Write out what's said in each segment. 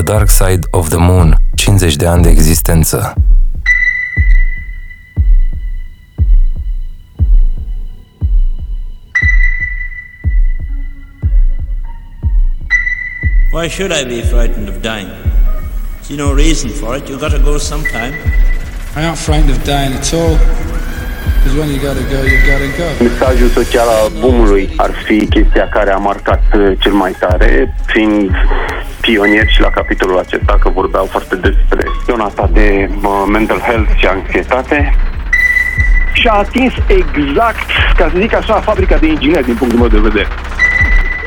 The Dark Side of the Moon, 50 de ani de existență. Why should I be frightened of dying? See no reason for it. You've got to go sometime. I aren't frightened of dying at all. Because when you gotta go, you gotta go. Mesajul social al albumului ar fi chestia care a marcat uh, cel mai tare, fiind pionier și la capitolul acesta, că vorbeau foarte despre zona asta de uh, mental health și anxietate. Și a atins exact, ca să zic așa, fabrica de inginer din punctul meu de vedere.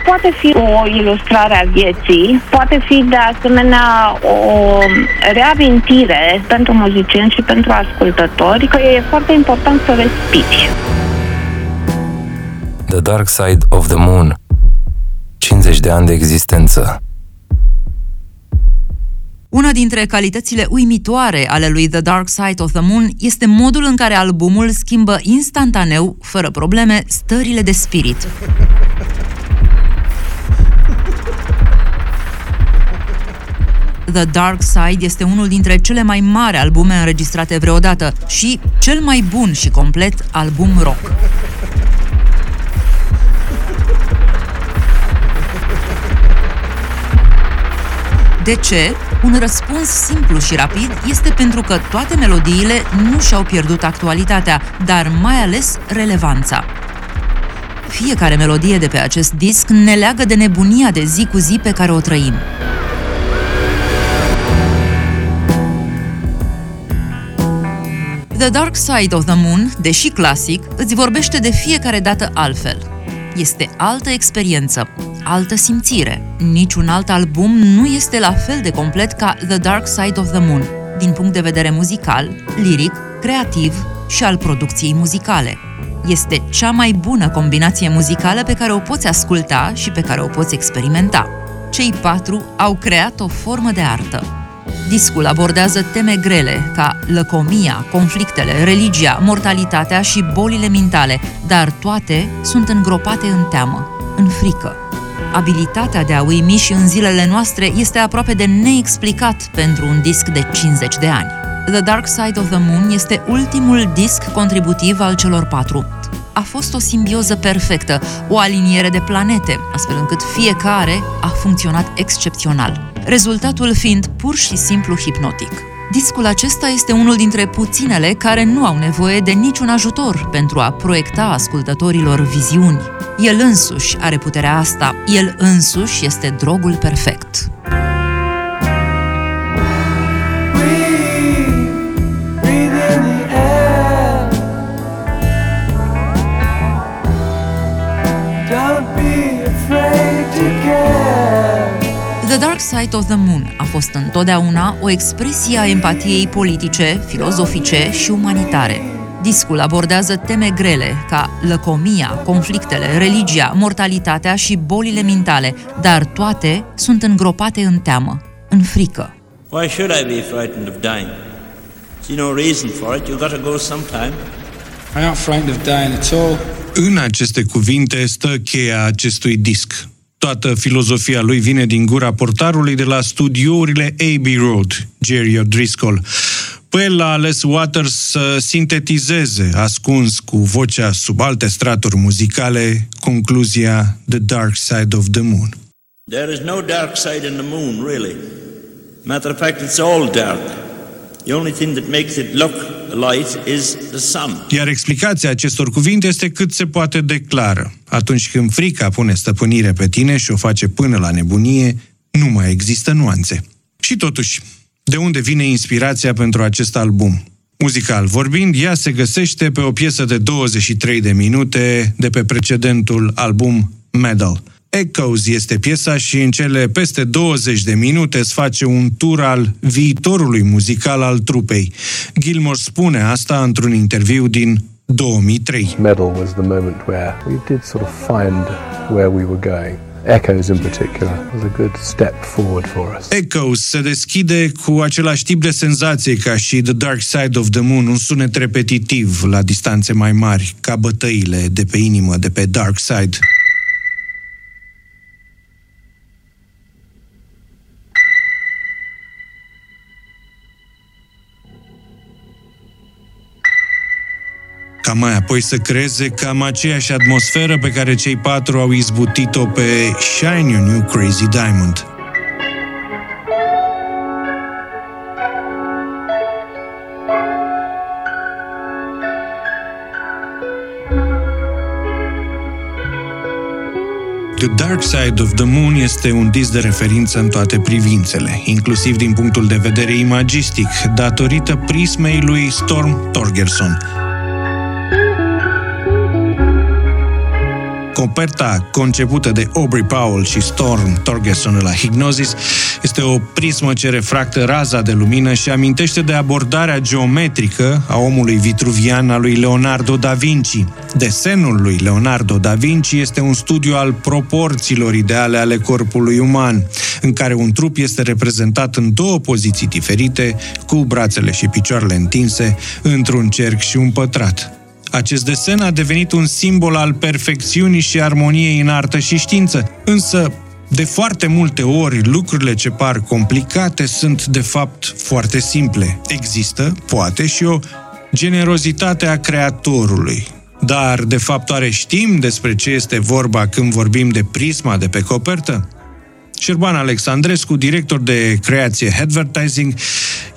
Poate fi o ilustrare a vieții, poate fi de asemenea o reamintire pentru muzicieni și pentru ascultători că e foarte important să respiri. The Dark Side of the Moon, 50 de ani de existență. Una dintre calitățile uimitoare ale lui The Dark Side of the Moon este modul în care albumul schimbă instantaneu, fără probleme, stările de spirit. The Dark Side este unul dintre cele mai mari albume înregistrate vreodată și cel mai bun și complet album rock. De ce? Un răspuns simplu și rapid este pentru că toate melodiile nu și-au pierdut actualitatea, dar mai ales relevanța. Fiecare melodie de pe acest disc ne leagă de nebunia de zi cu zi pe care o trăim. The Dark Side of the Moon, deși clasic, îți vorbește de fiecare dată altfel. Este altă experiență, altă simțire. Niciun alt album nu este la fel de complet ca The Dark Side of the Moon, din punct de vedere muzical, liric, creativ și al producției muzicale. Este cea mai bună combinație muzicală pe care o poți asculta și pe care o poți experimenta. Cei patru au creat o formă de artă, Discul abordează teme grele ca lăcomia, conflictele, religia, mortalitatea și bolile mentale, dar toate sunt îngropate în teamă, în frică. Abilitatea de a uimi și în zilele noastre este aproape de neexplicat pentru un disc de 50 de ani. The Dark Side of the Moon este ultimul disc contributiv al celor patru. A fost o simbioză perfectă, o aliniere de planete, astfel încât fiecare a funcționat excepțional rezultatul fiind pur și simplu hipnotic. Discul acesta este unul dintre puținele care nu au nevoie de niciun ajutor pentru a proiecta ascultătorilor viziuni. El însuși are puterea asta, el însuși este drogul perfect. The Dark Side of the Moon a fost întotdeauna o expresie a empatiei politice, filozofice și umanitare. Discul abordează teme grele ca lăcomia, conflictele, religia, mortalitatea și bolile mentale, dar toate sunt îngropate în teamă, în frică. Why should I be frightened of dying? See no reason for it. You've got to go sometime. I aren't frightened of dying at all. În aceste cuvinte stă cheia acestui disc. Toată filozofia lui vine din gura portarului de la studiourile Abbey Road, Jerry O'Driscoll. Păi el a ales Waters să sintetizeze, ascuns cu vocea sub alte straturi muzicale, concluzia The Dark Side of the Moon. There is no dark side in the moon, really. Matter of fact, it's all dark. The only thing that makes it look light is the sun. Iar explicația acestor cuvinte este cât se poate de clară. Atunci când frica pune stăpânire pe tine și o face până la nebunie, nu mai există nuanțe. Și totuși, de unde vine inspirația pentru acest album? Muzical vorbind, ea se găsește pe o piesă de 23 de minute de pe precedentul album Medal – Echoes este piesa și în cele peste 20 de minute îți face un tur al viitorului muzical al trupei. Gilmore spune asta într-un interviu din 2003. Medal was the moment where we did sort of find where we were going. Echoes in particular was a good step forward for us. Echoes se deschide cu același tip de senzație ca și The Dark Side of the Moon, un sunet repetitiv la distanțe mai mari, ca bătăile de pe inimă de pe Dark Side. Ca mai apoi să creeze cam aceeași atmosferă pe care cei patru au izbutit-o pe Shine Your New Crazy Diamond. The Dark Side of the Moon este un disc de referință în toate privințele, inclusiv din punctul de vedere imagistic, datorită prismei lui Storm Torgerson, Coperta concepută de Aubrey Powell și Storm Torgerson la Hypnosis este o prismă ce refractă raza de lumină și amintește de abordarea geometrică a omului vitruvian al lui Leonardo da Vinci. Desenul lui Leonardo da Vinci este un studiu al proporțiilor ideale ale corpului uman, în care un trup este reprezentat în două poziții diferite, cu brațele și picioarele întinse, într-un cerc și un pătrat. Acest desen a devenit un simbol al perfecțiunii și armoniei în artă și știință, însă de foarte multe ori, lucrurile ce par complicate sunt, de fapt, foarte simple. Există, poate, și o generozitate a creatorului. Dar, de fapt, oare știm despre ce este vorba când vorbim de prisma de pe copertă? Șerban Alexandrescu, director de creație Advertising,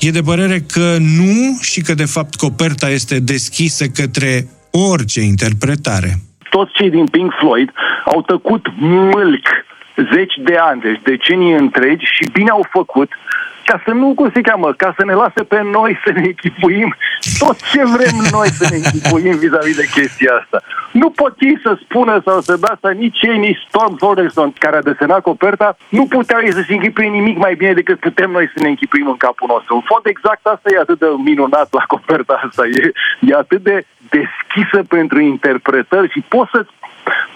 e de părere că nu și că, de fapt, coperta este deschisă către orice interpretare. Toți cei din Pink Floyd au tăcut mâlc zeci de ani, deci decenii întregi și bine au făcut ca să nu, cum se cheamă, ca să ne lase pe noi să ne echipuim tot ce vrem noi să ne echipuim vis-a-vis de chestia asta. Nu pot ei să spună sau să dea asta nici ei, nici Storm Thornton, care a desenat coperta, nu puteau ei să se închipuie nimic mai bine decât putem noi să ne închipuim în capul nostru. În fond, exact asta e atât de minunat la coperta asta. E, e atât de deschisă pentru interpretări și poți să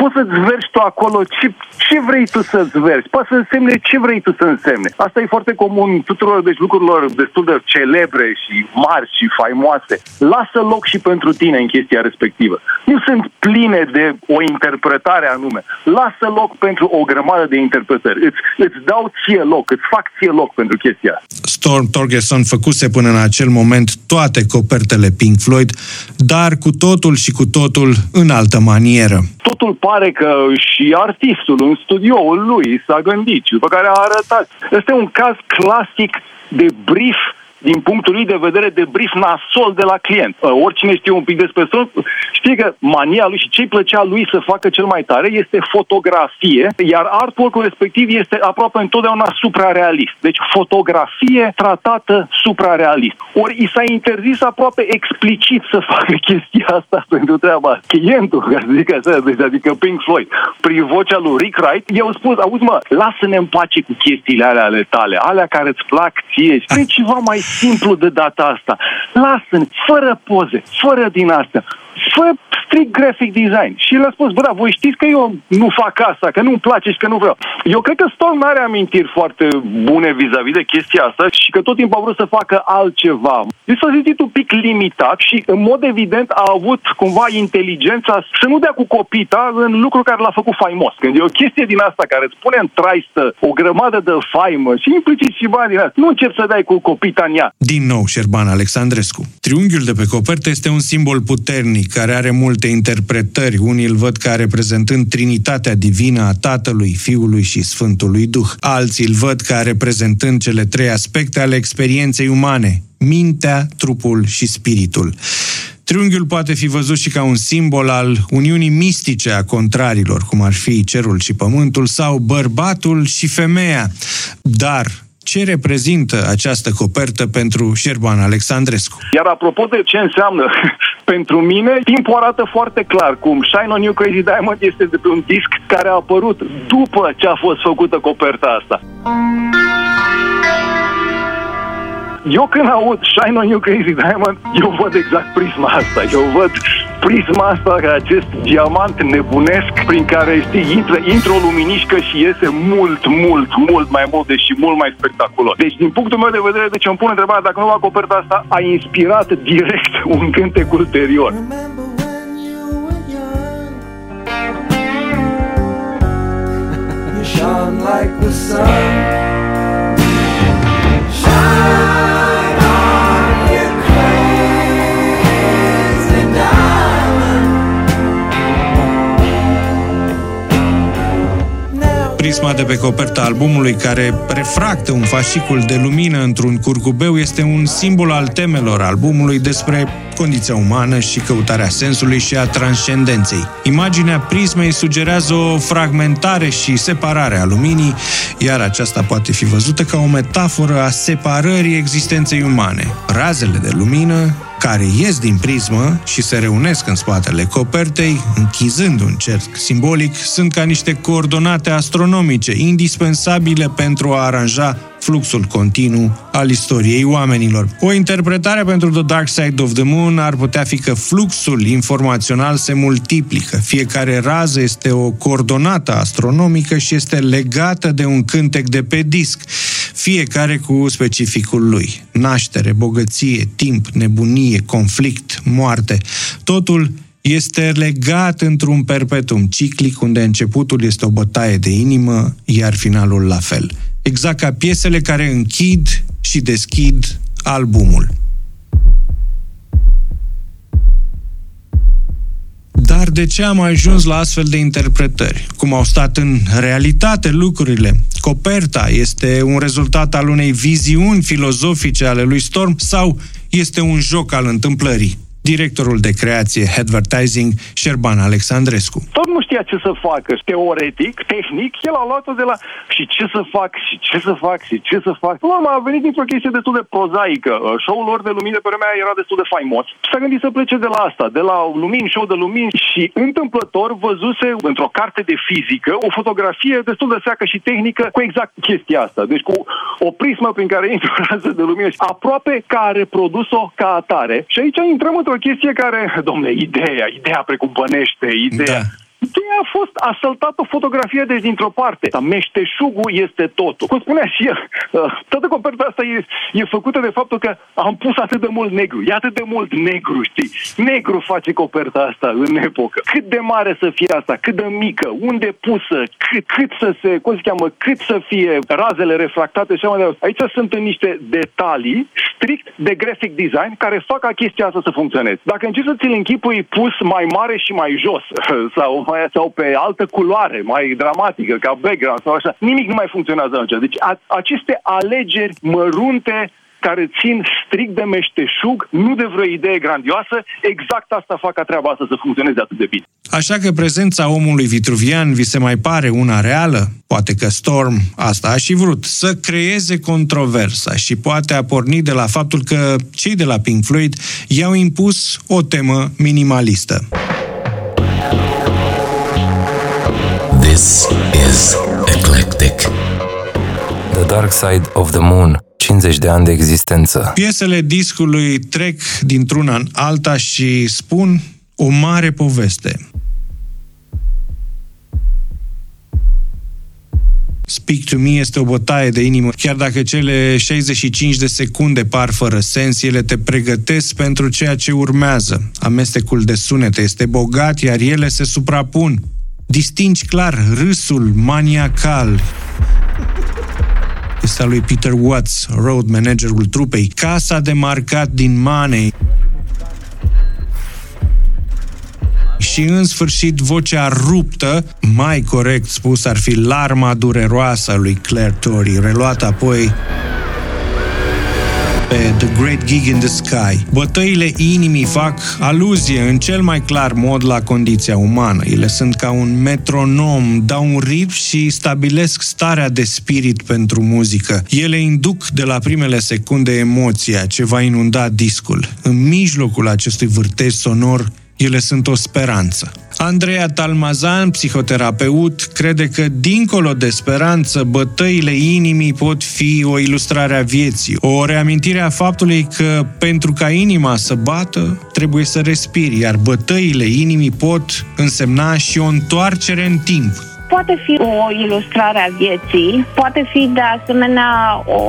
poți să-ți vergi tu acolo ce, ce vrei tu să-ți vergi. Poți să însemne ce vrei tu să însemne. Asta e foarte comun tuturor deci lucrurilor destul de celebre și mari și faimoase. Lasă loc și pentru tine în chestia respectivă. Nu sunt pline de o interpretare anume. Lasă loc pentru o grămadă de interpretări. Îți, îți dau ție loc, îți fac ție loc pentru chestia Storm Torgerson făcuse până în acel moment toate copertele Pink Floyd, dar cu totul și cu totul în altă manieră. Totul pare că și artistul în studioul lui s-a gândit, după care a arătat. Este un caz clasic de brief din punctul lui de vedere de brief nasol de la client. Uh, oricine știe un pic despre Stone, știe că mania lui și ce-i plăcea lui să facă cel mai tare este fotografie, iar artwork-ul respectiv este aproape întotdeauna suprarealist. Deci fotografie tratată suprarealist. Ori i s-a interzis aproape explicit să facă chestia asta pentru treaba. Clientul, ca să zic așa, deci adică Pink Floyd, prin vocea lui Rick Wright, i-au spus, auzi mă, lasă-ne în pace cu chestiile alea ale tale, alea care îți plac ție, și ceva mai simplu de data asta. Lasă-ne, fără poze, fără din astea fă strict graphic design. Și el a spus, bă, da, voi știți că eu nu fac asta, că nu-mi place și că nu vreau. Eu cred că Storm nu are amintiri foarte bune vis-a-vis de chestia asta și că tot timpul a vrut să facă altceva. Deci s-a zis un pic limitat și, în mod evident, a avut cumva inteligența să nu dea cu copita în lucru care l-a făcut faimos. Când e o chestie din asta care îți pune în traistă o grămadă de faimă și implicit și bani din asta, nu încep să dai cu copita în ea. Din nou, Șerban Alexandrescu. Triunghiul de pe copertă este un simbol puternic care are multe interpretări. Unii îl văd ca reprezentând Trinitatea Divină a Tatălui, Fiului și Sfântului Duh. Alții îl văd ca reprezentând cele trei aspecte ale experienței umane, mintea, trupul și spiritul. Triunghiul poate fi văzut și ca un simbol al uniunii mistice a contrarilor, cum ar fi cerul și pământul, sau bărbatul și femeia. Dar ce reprezintă această copertă pentru Șerban Alexandrescu. Iar apropo de ce înseamnă pentru mine, timpul arată foarte clar cum Shine on You Crazy Diamond este de pe un disc care a apărut după ce a fost făcută coperta asta. Eu când aud Shine on You Crazy Diamond, eu văd exact prisma asta. Eu văd prisma asta, acest diamant nebunesc prin care, știi, intră, intră o luminișcă și iese mult, mult, mult mai mult și mult mai spectaculos. Deci, din punctul meu de vedere, deci îmi pun întrebarea dacă nu la coperta asta a inspirat direct un cântec ulterior. shone like the sun. Shine prisma de pe coperta albumului care refractă un fascicul de lumină într-un curcubeu este un simbol al temelor albumului despre condiția umană și căutarea sensului și a transcendenței. Imaginea prismei sugerează o fragmentare și separare a luminii, iar aceasta poate fi văzută ca o metaforă a separării existenței umane. Razele de lumină care ies din prismă și se reunesc în spatele copertei, închizând un cerc simbolic, sunt ca niște coordonate astronomice indispensabile pentru a aranja fluxul continuu al istoriei oamenilor. O interpretare pentru The Dark Side of the Moon ar putea fi că fluxul informațional se multiplică. Fiecare rază este o coordonată astronomică și este legată de un cântec de pe disc, fiecare cu specificul lui. Naștere, bogăție, timp, nebunie, conflict, moarte. Totul este legat într-un perpetuum ciclic unde începutul este o bătaie de inimă, iar finalul la fel exact ca piesele care închid și deschid albumul. Dar de ce am ajuns la astfel de interpretări? Cum au stat în realitate lucrurile? Coperta este un rezultat al unei viziuni filozofice ale lui Storm sau este un joc al întâmplării? Directorul de creație Advertising, Șerban Alexandrescu. Tot nu știa ce să facă. Teoretic, tehnic, el a luat-o de la și ce să fac, și ce să fac, și ce să fac. Urmă a venit dintr-o chestie destul de prozaică. Uh, show-ul lor de lumină pe vremea era destul de faimos. S-a gândit să plece de la asta, de la lumini, show de lumini și întâmplător văzuse într-o carte de fizică o fotografie destul de seacă și tehnică cu exact chestia asta. Deci cu o prismă prin care intră o rază de lumină aproape ca a reprodus-o ca atare. Și aici intrăm într-o chestie care, domnule, ideea, ideea precumpănește, ideea. Da. Ideea a fost, a săltat o fotografie deci dintr-o parte. Dar meșteșugul este totul. Cum spunea și el, uh, toată coperta asta e, e făcută de faptul că am pus atât de mult negru. E atât de mult negru, știi? Negru face coperta asta în epocă. Cât de mare să fie asta, cât de mică, unde pusă, cât, cât să se, cum se cheamă, cât să fie razele refractate și așa mai departe. Aici sunt în niște detalii strict de graphic design care fac ca chestia asta să funcționeze. Dacă încerci să ți-l închipui pus mai mare și mai jos sau mai sau pe altă culoare, mai dramatică, ca background sau așa, nimic nu mai funcționează atunci. Deci a, aceste alegeri mărunte care țin strict de meșteșug, nu de vreo idee grandioasă, exact asta fac ca treaba asta să funcționeze atât de bine. Așa că prezența omului vitruvian vi se mai pare una reală? Poate că Storm asta a și vrut, să creeze controversa și poate a pornit de la faptul că cei de la Pink Floyd i-au impus o temă minimalistă. This is Eclectic. The Dark Side of the Moon. 50 de ani de existență. Piesele discului trec dintr-una în alta și spun o mare poveste. Speak to Me este o bătaie de inimă. Chiar dacă cele 65 de secunde par fără sens, ele te pregătesc pentru ceea ce urmează. Amestecul de sunete este bogat, iar ele se suprapun distingi clar râsul maniacal este al lui Peter Watts, road managerul trupei, casa de marcat din Manei. Și în sfârșit vocea ruptă, mai corect spus ar fi larma dureroasă a lui Claire Tory, reluată apoi pe The Great Gig in the Sky. Bătăile inimii fac aluzie în cel mai clar mod la condiția umană. Ele sunt ca un metronom, dau un ritm și stabilesc starea de spirit pentru muzică. Ele induc de la primele secunde emoția ce va inunda discul. În mijlocul acestui vârtej sonor, ele sunt o speranță. Andreea Talmazan, psihoterapeut, crede că, dincolo de speranță, bătăile inimii pot fi o ilustrare a vieții, o reamintire a faptului că, pentru ca inima să bată, trebuie să respiri, iar bătăile inimii pot însemna și o întoarcere în timp, poate fi o ilustrare a vieții, poate fi de asemenea o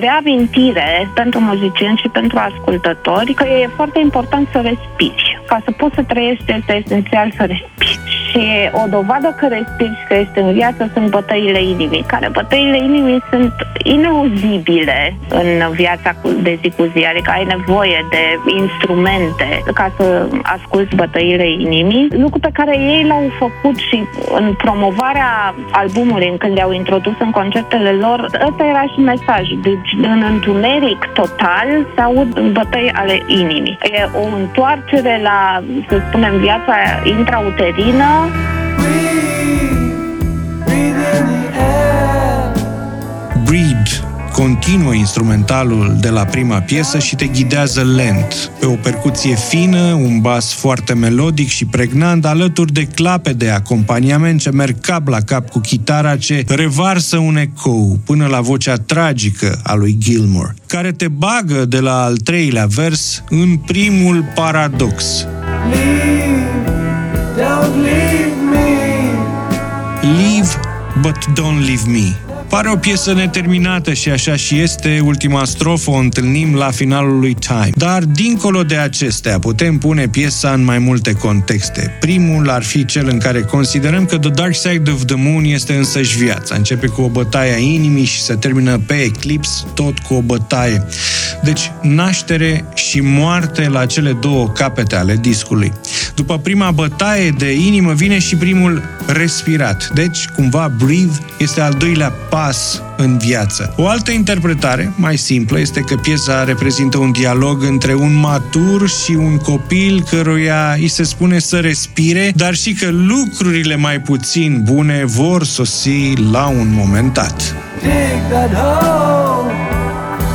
reamintire pentru muzicieni și pentru ascultători că e foarte important să respiri. Ca să poți să trăiești este esențial să respiri Și o dovadă că respiri și că ești în viață sunt bătăile inimii, care bătăile inimii sunt inauzibile în viața de zi cu zi, adică ai nevoie de instrumente ca să asculți bătăile inimii, lucru pe care ei l-au făcut și în promovarea albumului, când le-au introdus în concertele lor, ăsta era și mesajul. Deci în întuneric total se aud bătăi ale inimii. E o întoarcere la, să spunem, viața intrauterină. Breed continuă instrumentalul de la prima piesă și te ghidează lent, pe o percuție fină, un bas foarte melodic și pregnant, alături de clape de acompaniament ce merg cap la cap cu chitara ce revarsă un ecou până la vocea tragică a lui Gilmore, care te bagă de la al treilea vers în primul paradox. Leave, don't leave me. Leave, but don't leave me. Pare o piesă neterminată și așa și este. Ultima strofă o întâlnim la finalul lui Time. Dar, dincolo de acestea, putem pune piesa în mai multe contexte. Primul ar fi cel în care considerăm că The Dark Side of the Moon este însăși viața. Începe cu o bătaie a inimii și se termină pe eclips, tot cu o bătaie. Deci, naștere și moarte la cele două capete ale discului. După prima bătaie de inimă vine și primul respirat. Deci, cumva, Breathe este al doilea pas în viață. O altă interpretare, mai simplă, este că piesa reprezintă un dialog între un matur și un copil căruia îi se spune să respire, dar și că lucrurile mai puțin bune vor sosi la un moment dat. Take that home,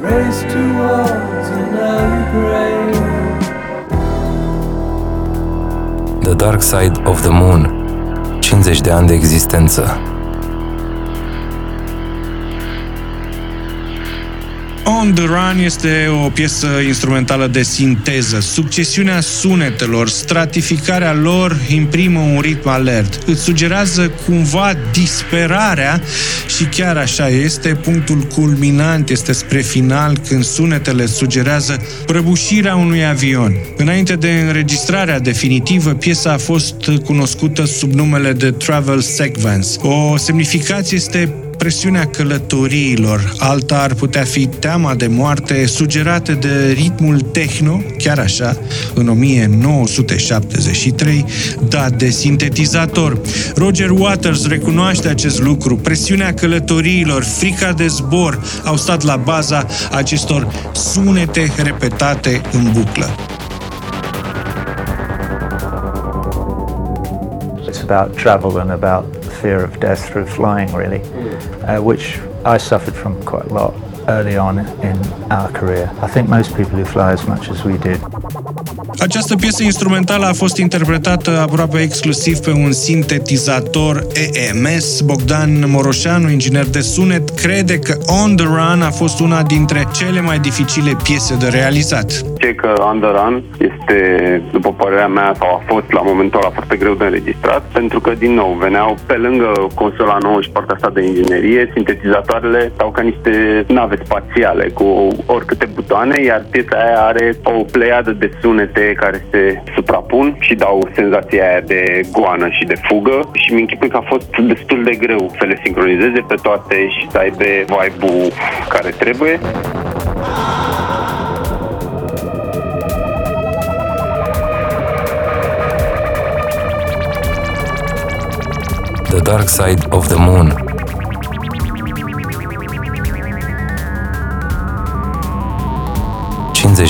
race towards an early grave. The Dark Side of the Moon 50 de ani de existență On the Run este o piesă instrumentală de sinteză. Succesiunea sunetelor, stratificarea lor imprimă un ritm alert. Îți sugerează cumva disperarea și chiar așa este. Punctul culminant este spre final când sunetele sugerează prăbușirea unui avion. Înainte de înregistrarea definitivă, piesa a fost cunoscută sub numele de Travel Sequence. O semnificație este presiunea călătoriilor, alta ar putea fi teama de moarte sugerată de ritmul techno, chiar așa, în 1973, dat de sintetizator. Roger Waters recunoaște acest lucru. Presiunea călătoriilor, frica de zbor au stat la baza acestor sunete repetate în buclă. It's about travel and about fear of death through flying, really, uh, which I suffered from quite a lot early on in our career. I think most people who fly as much as we did Această piesă instrumentală a fost interpretată aproape exclusiv pe un sintetizator EMS. Bogdan Moroșanu, inginer de sunet, crede că On The Run a fost una dintre cele mai dificile piese de realizat. Ce că On The Run este, după părerea mea, sau a fost la momentul ăla foarte greu de înregistrat, pentru că, din nou, veneau pe lângă consola nouă și partea asta de inginerie, sintetizatoarele stau ca niște nave spațiale cu oricâte butoane, iar piesa aia are o pleiadă de sunete care se suprapun și dau senzația aia de goană și de fugă și mi închipui că a fost destul de greu să le sincronizeze pe toate și să aibă vibe-ul care trebuie. The Dark Side of the Moon.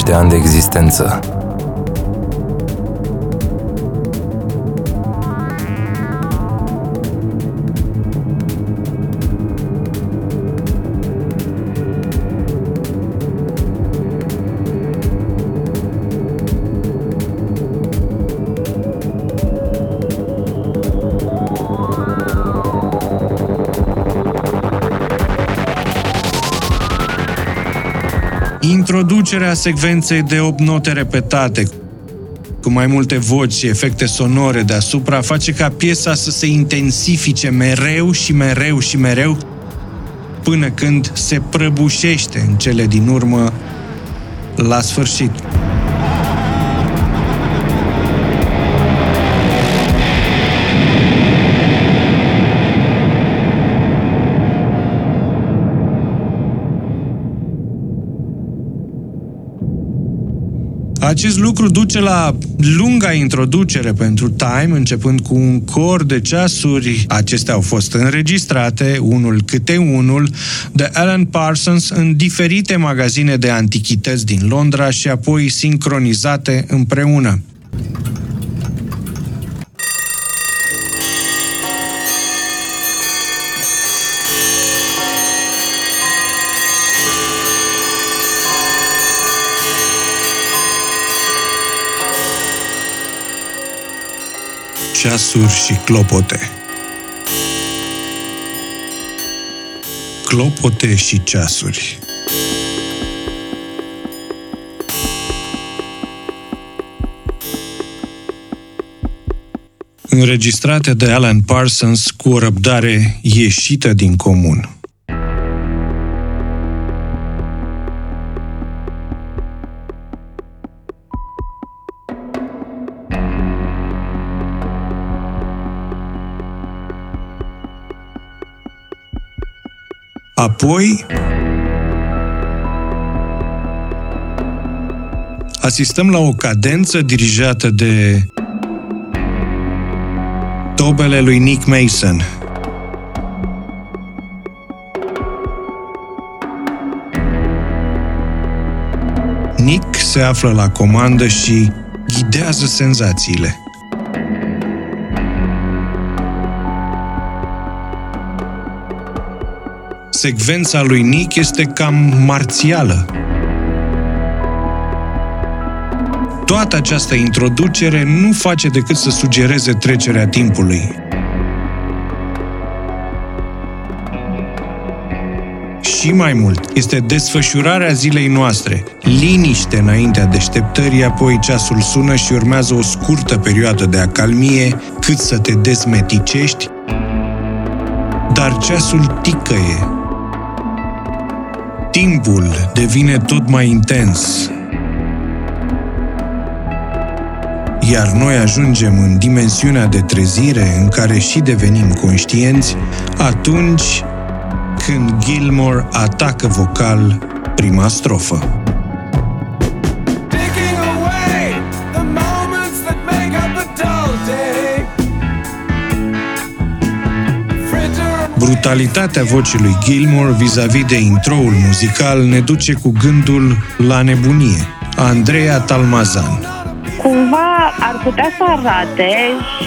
De ani de existență Introducerea secvenței de 8 note repetate, cu mai multe voci și efecte sonore deasupra, face ca piesa să se intensifice mereu și mereu și mereu, până când se prăbușește în cele din urmă la sfârșit. Acest lucru duce la lunga introducere pentru Time, începând cu un cor de ceasuri. Acestea au fost înregistrate, unul câte unul, de Alan Parsons în diferite magazine de antichități din Londra și apoi sincronizate împreună. Ceasuri și clopote. Clopote și ceasuri. Înregistrate de Alan Parsons cu o răbdare ieșită din comun. Apoi, asistăm la o cadență dirijată de tobele lui Nick Mason. Nick se află la comandă și ghidează senzațiile. Secvența lui Nick este cam marțială. Toată această introducere nu face decât să sugereze trecerea timpului. Și mai mult, este desfășurarea zilei noastre, liniște înaintea deșteptării, apoi ceasul sună și urmează o scurtă perioadă de acalmie, cât să te dezmeticești, dar ceasul ticăie, timpul devine tot mai intens. Iar noi ajungem în dimensiunea de trezire în care și devenim conștienți atunci când Gilmore atacă vocal prima strofă. Brutalitatea vocii lui Gilmore vis-a-vis de introul muzical ne duce cu gândul la nebunie. Andreea Talmazan Cumva ar putea să arate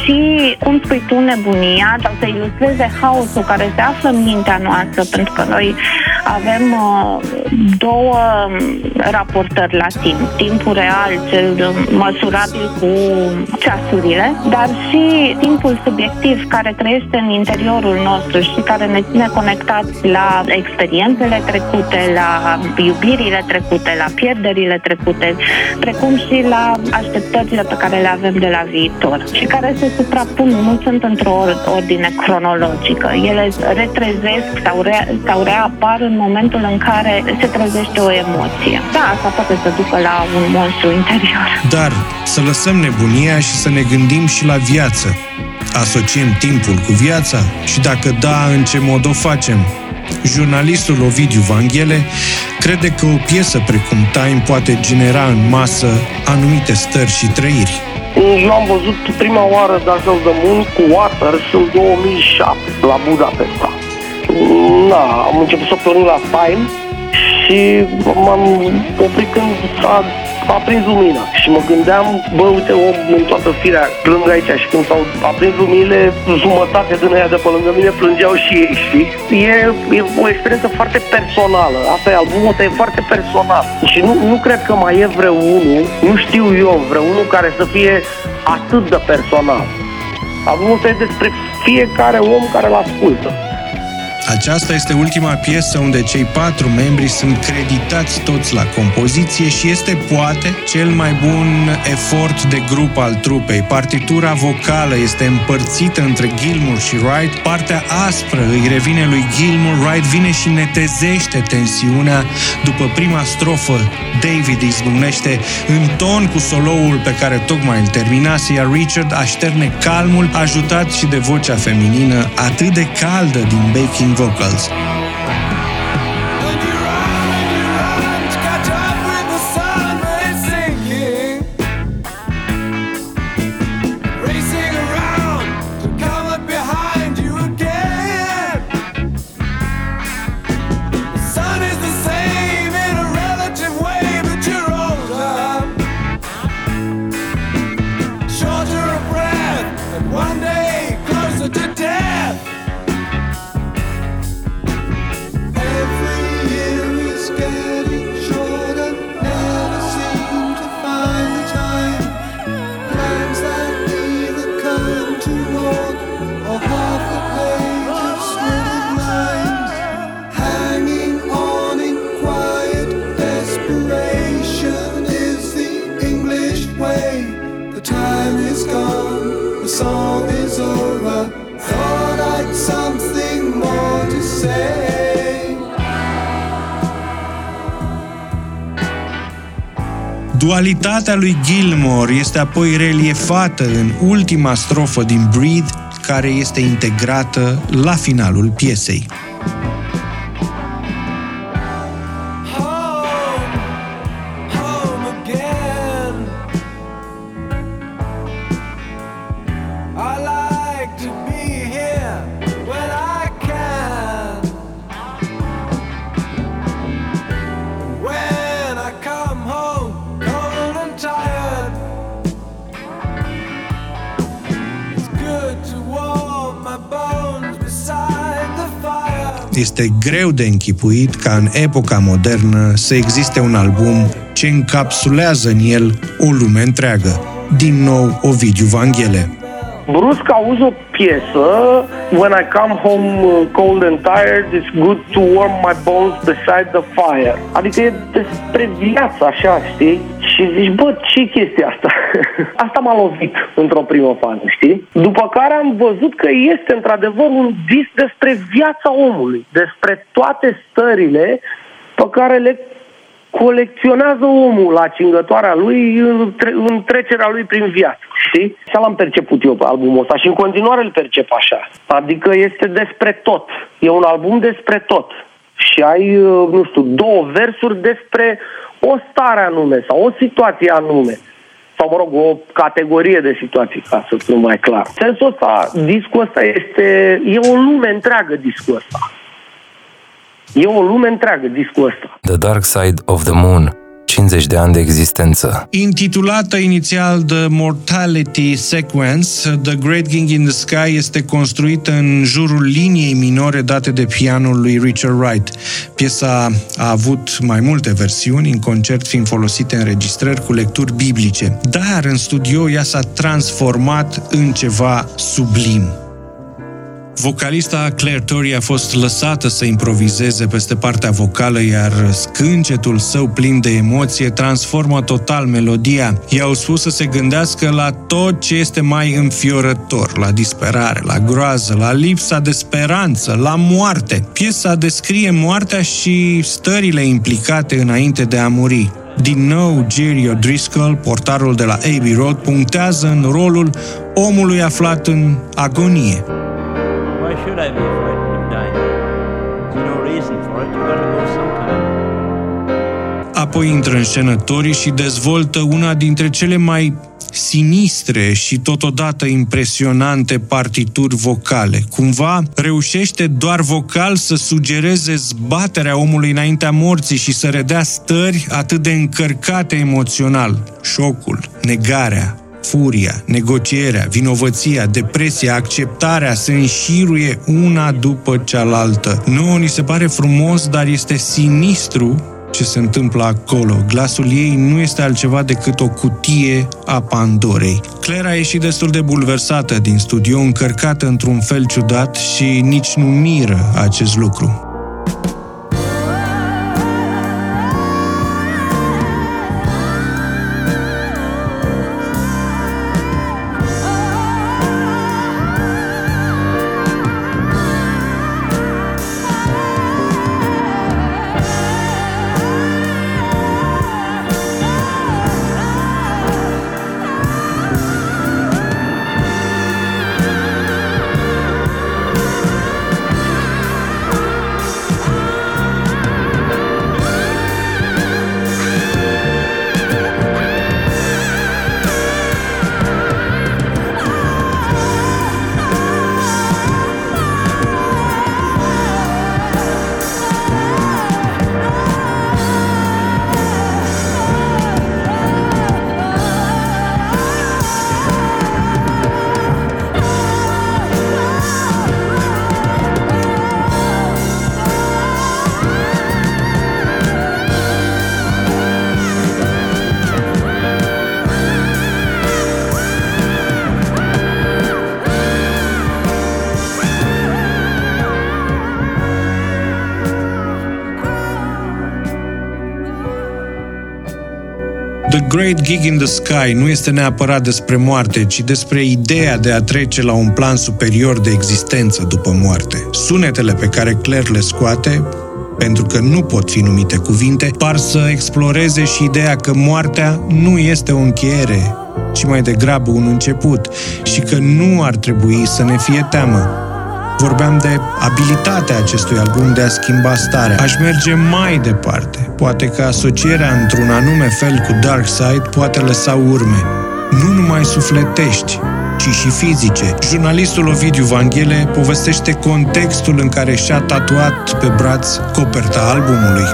și, cum spui tu, nebunia sau să ilustreze haosul care se află în mintea noastră, pentru că noi avem uh, două raportări la timp. Timpul real, cel măsurabil cu ceasurile, dar și timpul subiectiv care trăiește în interiorul nostru și care ne ține conectați la experiențele trecute, la iubirile trecute, la pierderile trecute, precum și la așteptările pe care le avem de la viitor și care se suprapun, nu sunt într-o ordine cronologică. Ele retrezesc sau, re, sau reapar în momentul în care se trezește o emoție. Da, asta poate să ducă la un monstru interior. Dar să lăsăm nebunia și să ne gândim și la viață. Asociem timpul cu viața și dacă da, în ce mod o facem? Jurnalistul Ovidiu Vanghele crede că o piesă precum Time poate genera în masă anumite stări și trăiri. Eu am văzut prima oară Dark of the Moon cu Waters în 2007 la Budapesta. Da, am început să pornim la Time și m-am oprit când s-a a prins lumina și mă gândeam, bă, uite, om în toată firea plâng aici și când s-au aprins luminile, jumătate din aia de pe lângă mine plângeau și ei, știi? E, e o experiență foarte personală. Asta e albumul ăsta, e foarte personal. Și nu, nu cred că mai e vreunul, nu știu eu, vreunul care să fie atât de personal. Albumul ăsta e despre fiecare om care îl ascultă. Aceasta este ultima piesă unde cei patru membri sunt creditați toți la compoziție și este poate cel mai bun efort de grup al trupei. Partitura vocală este împărțită între Gilmour și Wright. Partea aspră îi revine lui Gilmour. Wright vine și netezește tensiunea. După prima strofă, David izbucnește în ton cu soloul pe care tocmai îl terminase, iar Richard așterne calmul, ajutat și de vocea feminină atât de caldă din backing vocals. Dualitatea lui Gilmore este apoi reliefată în ultima strofă din Breathe, care este integrată la finalul piesei. Este greu de închipuit ca în epoca modernă să existe un album ce încapsulează în el o lume întreagă. Din nou, Ovidiu Vanghele. Brusc auzi o piesă When I come home uh, cold and tired It's good to warm my bones beside the fire Adică e despre viață așa, știi? Și zici, bă, ce chestia asta? asta m-a lovit într-o primă fază, știi? După care am văzut că este într-adevăr un vis despre viața omului, despre toate stările pe care le colecționează omul la cingătoarea lui în trecerea lui prin viață, știi? Și l-am perceput eu pe albumul ăsta și în continuare îl percep așa. Adică este despre tot. E un album despre tot. Și ai, uh, nu știu, două versuri despre o stare anume sau o situație anume sau, mă rog, o categorie de situații, ca să fiu mai clar. Sensul ăsta, discul ăsta este, e o lume întreagă, discul ăsta. E o lume întreagă, discul ăsta. The Dark Side of the Moon 50 de ani de existență. Intitulată inițial The Mortality Sequence, The Great King in the Sky este construită în jurul liniei minore date de pianul lui Richard Wright. Piesa a avut mai multe versiuni, în concert fiind folosite înregistrări cu lecturi biblice, dar în studio ea s-a transformat în ceva sublim. Vocalista Claire Tori a fost lăsată să improvizeze peste partea vocală, iar scâncetul său plin de emoție transformă total melodia. I-au spus să se gândească la tot ce este mai înfiorător, la disperare, la groază, la lipsa de speranță, la moarte. Piesa descrie moartea și stările implicate înainte de a muri. Din nou, Jerry O'Driscoll, portarul de la Abbey Road, punctează în rolul omului aflat în agonie. Why should I be frightened of dying? There's no reason for it. You gotta go sometime. Apoi intră în scenă Tori și dezvoltă una dintre cele mai sinistre și totodată impresionante partituri vocale. Cumva reușește doar vocal să sugereze zbaterea omului înaintea morții și să redea stări atât de încărcate emoțional. Șocul, negarea, furia, negocierea, vinovăția, depresia, acceptarea se înșiruie una după cealaltă. Nu ni se pare frumos, dar este sinistru ce se întâmplă acolo. Glasul ei nu este altceva decât o cutie a Pandorei. Claire a ieșit destul de bulversată din studio, încărcată într-un fel ciudat și nici nu miră acest lucru. Great Gig in the Sky nu este neapărat despre moarte, ci despre ideea de a trece la un plan superior de existență după moarte. Sunetele pe care Claire le scoate, pentru că nu pot fi numite cuvinte, par să exploreze și ideea că moartea nu este o încheiere, ci mai degrabă un început și că nu ar trebui să ne fie teamă. Vorbeam de abilitatea acestui album de a schimba starea. Aș merge mai departe. Poate că asocierea într-un anume fel cu Dark Side poate lăsa urme. Nu numai sufletești, ci și fizice. Jurnalistul Ovidiu Vanghele povestește contextul în care și-a tatuat pe braț coperta albumului.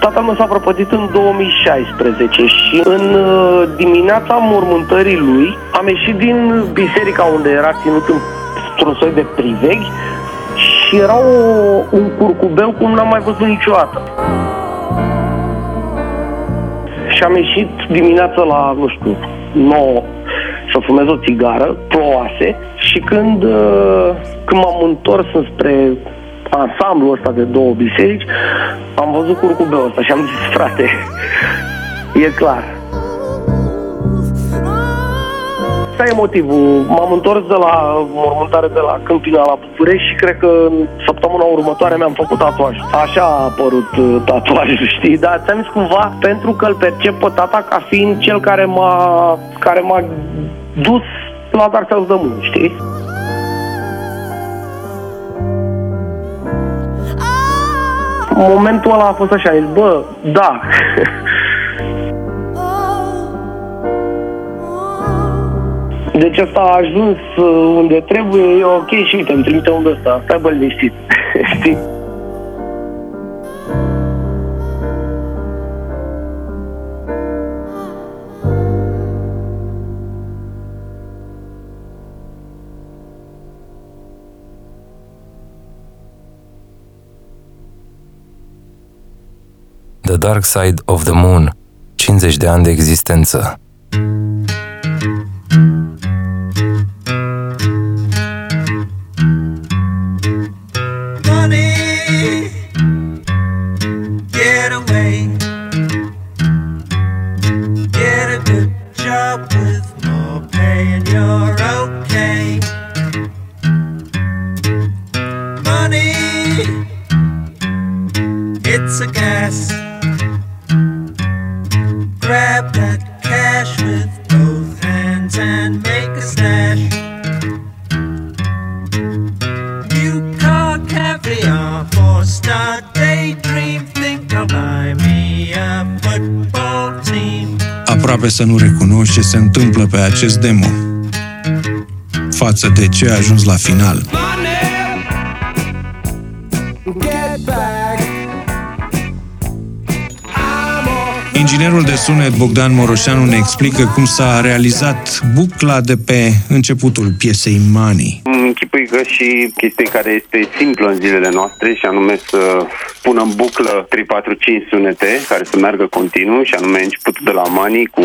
Tata meu s-a prăpădit în 2016 și în uh, dimineața mormântării lui am ieșit din biserica unde era ținut în într-un soi de priveghi și era o, un curcubeu cum n-am mai văzut niciodată. Și am ieșit dimineața la, nu știu, 9 să fumez o țigară, plouase, și când, uh, când m-am întors spre ansamblul ăsta de două biserici, am văzut curcubeul ăsta și am zis, frate, e clar, Asta e motivul. M-am întors de la mormântare de la Câmpina la București și cred că în săptămâna următoare mi-am făcut tatuaj. Așa a apărut uh, tatuajul, știi? Dar ți-am zis cumva pentru că îl percep pe tata ca fiind cel care m-a, care m-a dus la Dark South de Moon, știi? Momentul ăla a fost așa, zis, bă, da, Deci asta a ajuns uh, unde trebuie, e ok și uite, îmi trimite unde ăsta, stai bă liniștit, știi? The Dark Side of the Moon, 50 de ani de existență. Să nu recunoști ce se întâmplă pe acest demo față de ce a ajuns la final. Inginerul de sunet Bogdan Moroșanu ne explică cum s-a realizat bucla de pe începutul piesei Money. Mm, închipui că și chestie care este simplă în zilele noastre și anume să pună în buclă 3, 4, 5 sunete care să meargă continuu și anume începutul de la Mani cu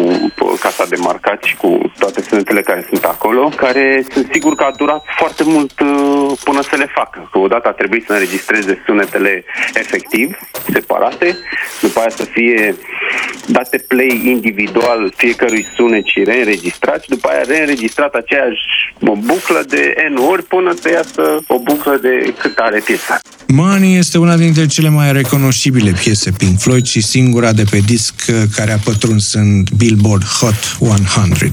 casa de marcat și cu toate sunetele care sunt acolo, care sunt sigur că a durat foarte mult uh, până să le facă. Că odată a trebuit să înregistreze sunetele efectiv, separate, după aia să fie date play individual fiecărui sunet și reînregistrat și după aia reînregistrat aceeași buclă de N ori până să iasă o buclă de cât are piesa. Money este una dintre cele mai recunoscibile piese Pink Floyd și singura de pe disc uh, care a pătruns în Billboard Hot 100.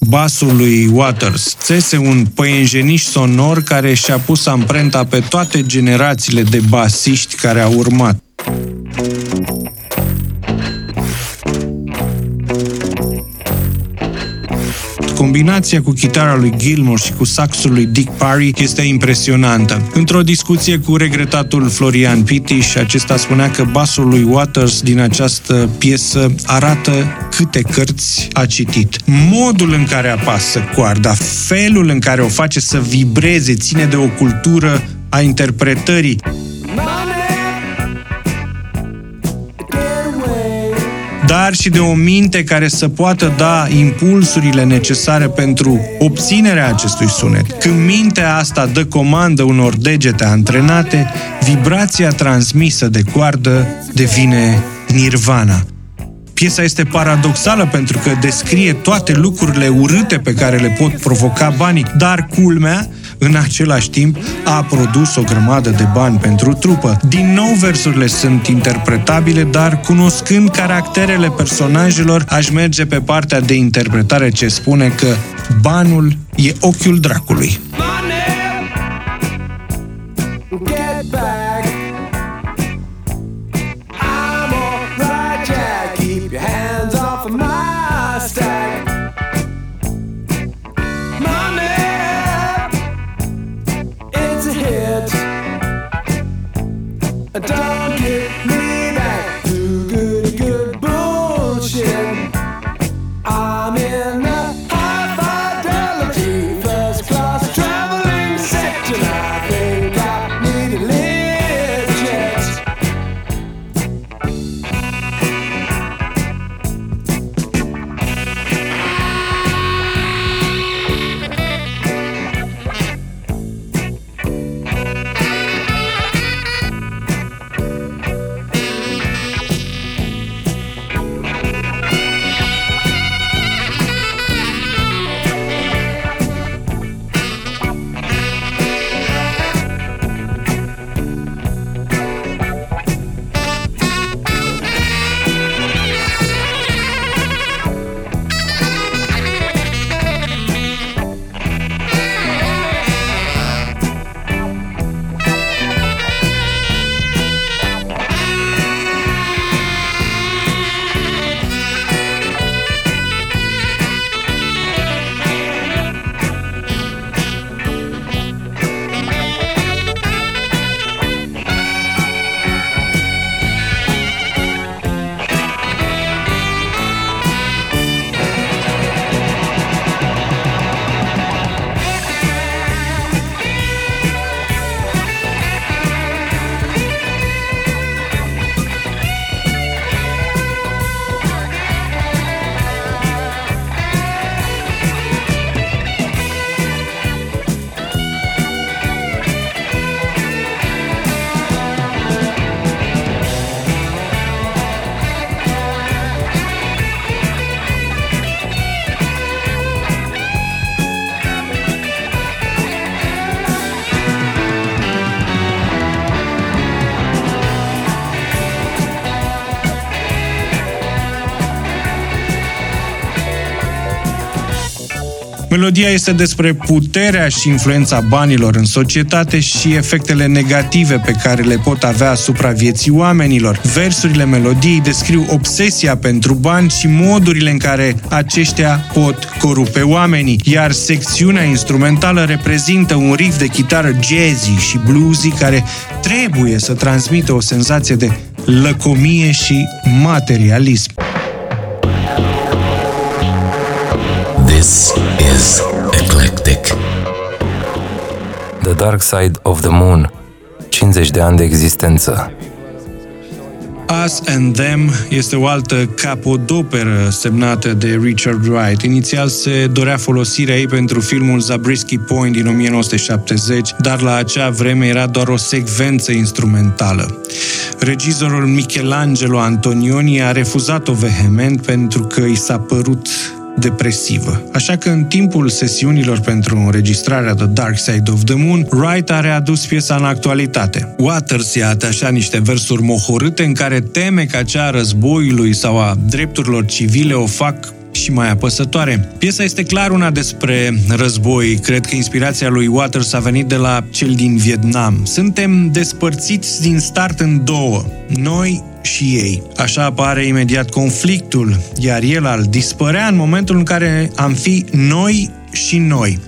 Basul lui Waters țese un păienjeniș sonor care și-a pus amprenta pe toate generațiile de basiști care au urmat. Combinația cu chitara lui Gilmore și cu saxul lui Dick Parry este impresionantă. Într-o discuție cu regretatul Florian Pitiș, acesta spunea că basul lui Waters din această piesă arată câte cărți a citit. Modul în care apasă coarda, felul în care o face să vibreze, ține de o cultură a interpretării. Dar și de o minte care să poată da impulsurile necesare pentru obținerea acestui sunet. Când mintea asta dă comandă unor degete antrenate, vibrația transmisă de coardă devine nirvana. Piesa este paradoxală pentru că descrie toate lucrurile urâte pe care le pot provoca banii, dar culmea în același timp a produs o grămadă de bani pentru trupă. Din nou, versurile sunt interpretabile, dar cunoscând caracterele personajelor, aș merge pe partea de interpretare ce spune că banul e ochiul dracului. Get Melodia este despre puterea și influența banilor în societate și efectele negative pe care le pot avea asupra vieții oamenilor. Versurile melodiei descriu obsesia pentru bani și modurile în care aceștia pot corupe oamenii, iar secțiunea instrumentală reprezintă un riff de chitară jazzy și bluesy care trebuie să transmită o senzație de lăcomie și materialism. This is Eclectic. The Dark Side of the Moon, 50 de ani de existență. Us and Them este o altă capodoperă semnată de Richard Wright. Inițial se dorea folosirea ei pentru filmul Zabriskie Point din 1970, dar la acea vreme era doar o secvență instrumentală. Regizorul Michelangelo Antonioni a refuzat-o vehement pentru că i s-a părut depresivă. Așa că în timpul sesiunilor pentru înregistrarea The Dark Side of the Moon, Wright a readus piesa în actualitate. Waters i-a atașat niște versuri mohorâte în care teme că cea a războiului sau a drepturilor civile o fac și mai apăsătoare. Piesa este clar una despre război. Cred că inspirația lui Waters a venit de la cel din Vietnam. Suntem despărțiți din start în două. Noi și ei. Așa apare imediat conflictul, iar el ar dispărea în momentul în care am fi noi și noi.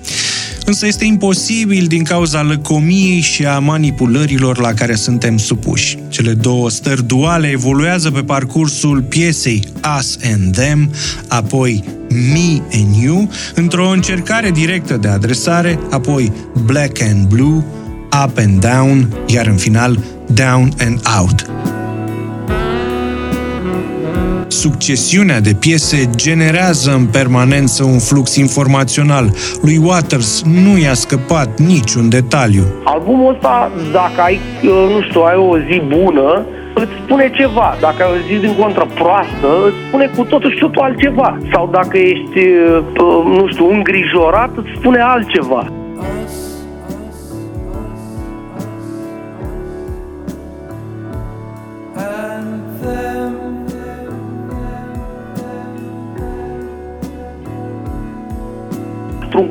Însă este imposibil din cauza lăcomiei și a manipulărilor la care suntem supuși. Cele două stări duale evoluează pe parcursul piesei Us and Them, apoi Me and You, într-o încercare directă de adresare, apoi Black and Blue, Up and Down, iar în final Down and Out. Succesiunea de piese generează în permanență un flux informațional. Lui Waters nu i-a scăpat niciun detaliu. Albumul ăsta, dacă ai, uh, nu știu, ai o zi bună, îți spune ceva. Dacă ai o zi din contră proastă, îți spune cu totul și totul altceva. Sau dacă ești, uh, nu știu, îngrijorat, îți spune altceva.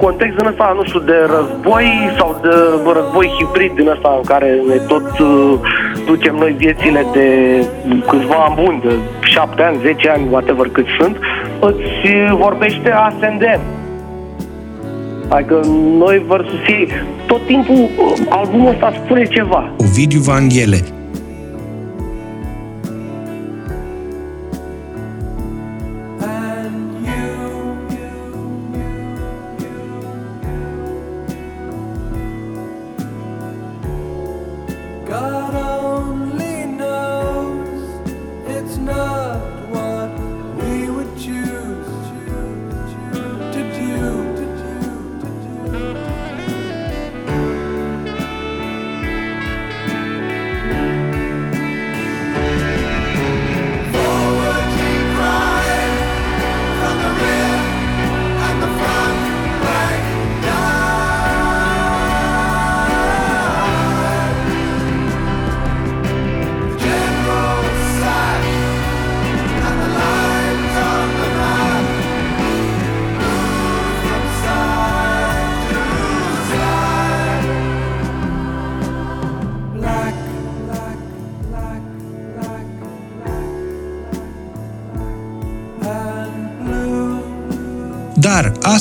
Context din ăsta, nu știu, de război sau de război hibrid din ăsta în care ne tot uh, ducem noi viețile de câțiva ani buni, de șapte ani, zece ani, whatever cât sunt, îți vorbește ascendent. Adică noi versus ei, tot timpul uh, albumul ăsta spune ceva. Ovidiu Vanghele,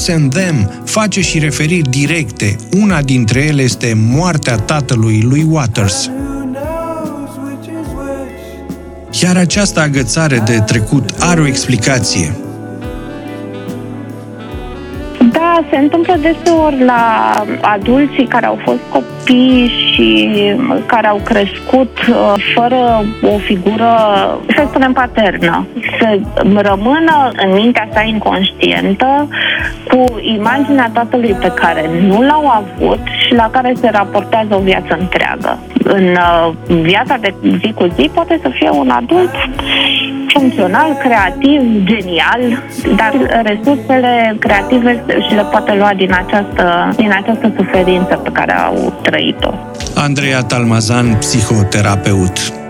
Us and Them face și referiri directe. Una dintre ele este moartea tatălui lui Waters. Iar această agățare de trecut are o explicație. Da, se întâmplă deseori la adulții care au fost copii și care au crescut uh, fără o figură, să spunem, paternă. Să rămână în mintea sa inconștientă cu imaginea tatălui pe care nu l-au avut și la care se raportează o viață întreagă. În uh, viața de zi cu zi poate să fie un adult funcțional, creativ, genial, dar resursele creative și le poate lua din această, din această suferință pe care au trăit-o. Andreea Talmazan, psihoterapeut.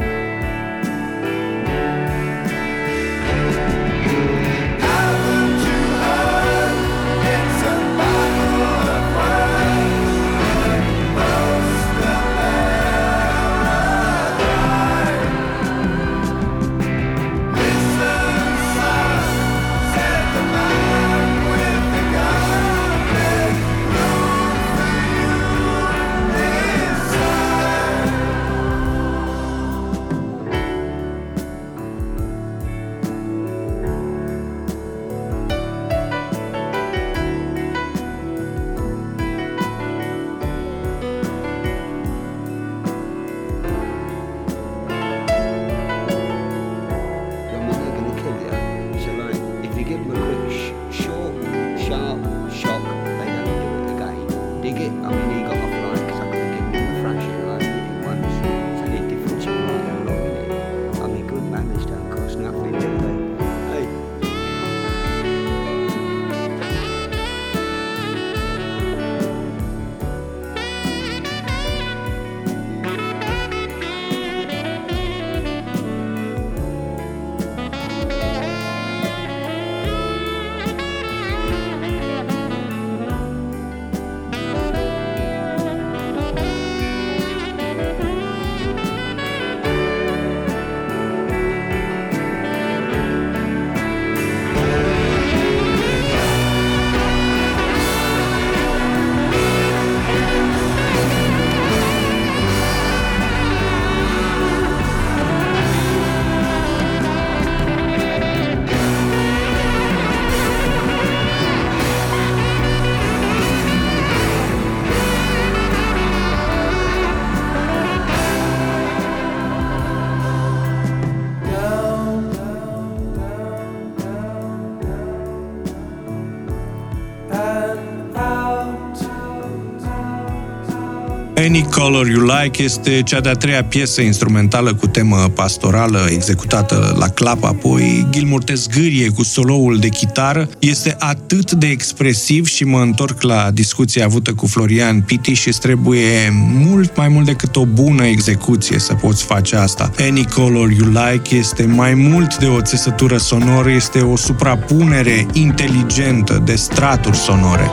Any Color You Like este cea de-a treia piesă instrumentală cu temă pastorală executată la clap, apoi Gilmour te zgârie cu soloul de chitară. Este atât de expresiv și mă întorc la discuția avută cu Florian Piti și îți trebuie mult mai mult decât o bună execuție să poți face asta. Any Color You Like este mai mult de o țesătură sonoră, este o suprapunere inteligentă de straturi sonore.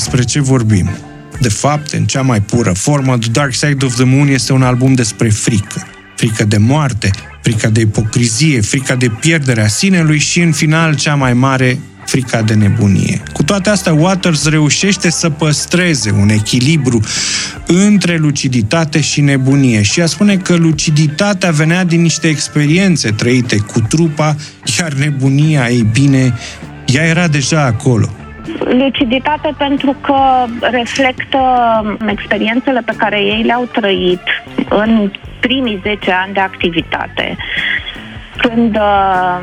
Despre ce vorbim? De fapt, în cea mai pură formă, The Dark Side of the Moon este un album despre frică. Frică de moarte, frica de ipocrizie, frica de pierderea sinelui și, în final, cea mai mare, frica de nebunie. Cu toate astea, Waters reușește să păstreze un echilibru între luciditate și nebunie și a spune că luciditatea venea din niște experiențe trăite cu trupa, iar nebunia, ei bine, ea era deja acolo. Luciditate pentru că reflectă experiențele pe care ei le-au trăit în primii 10 ani de activitate când uh,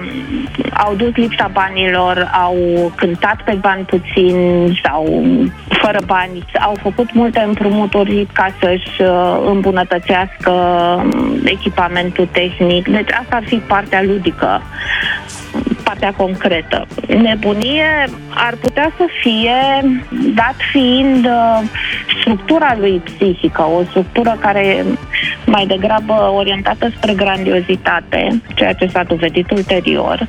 au dus lipsa banilor, au cântat pe bani puțini sau fără bani, au făcut multe împrumuturi ca să-și uh, îmbunătățească um, echipamentul tehnic. Deci asta ar fi partea ludică partea concretă. Nebunie ar putea să fie, dat fiind uh, structura lui psihică, o structură care e mai degrabă orientată spre grandiozitate, ceea ce s-a dovedit ulterior,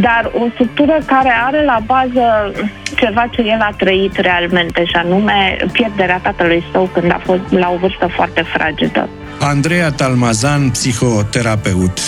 dar o structură care are la bază ceva ce el a trăit realmente, și anume pierderea tatălui său când a fost la o vârstă foarte fragedă. Andreea Talmazan, psihoterapeut.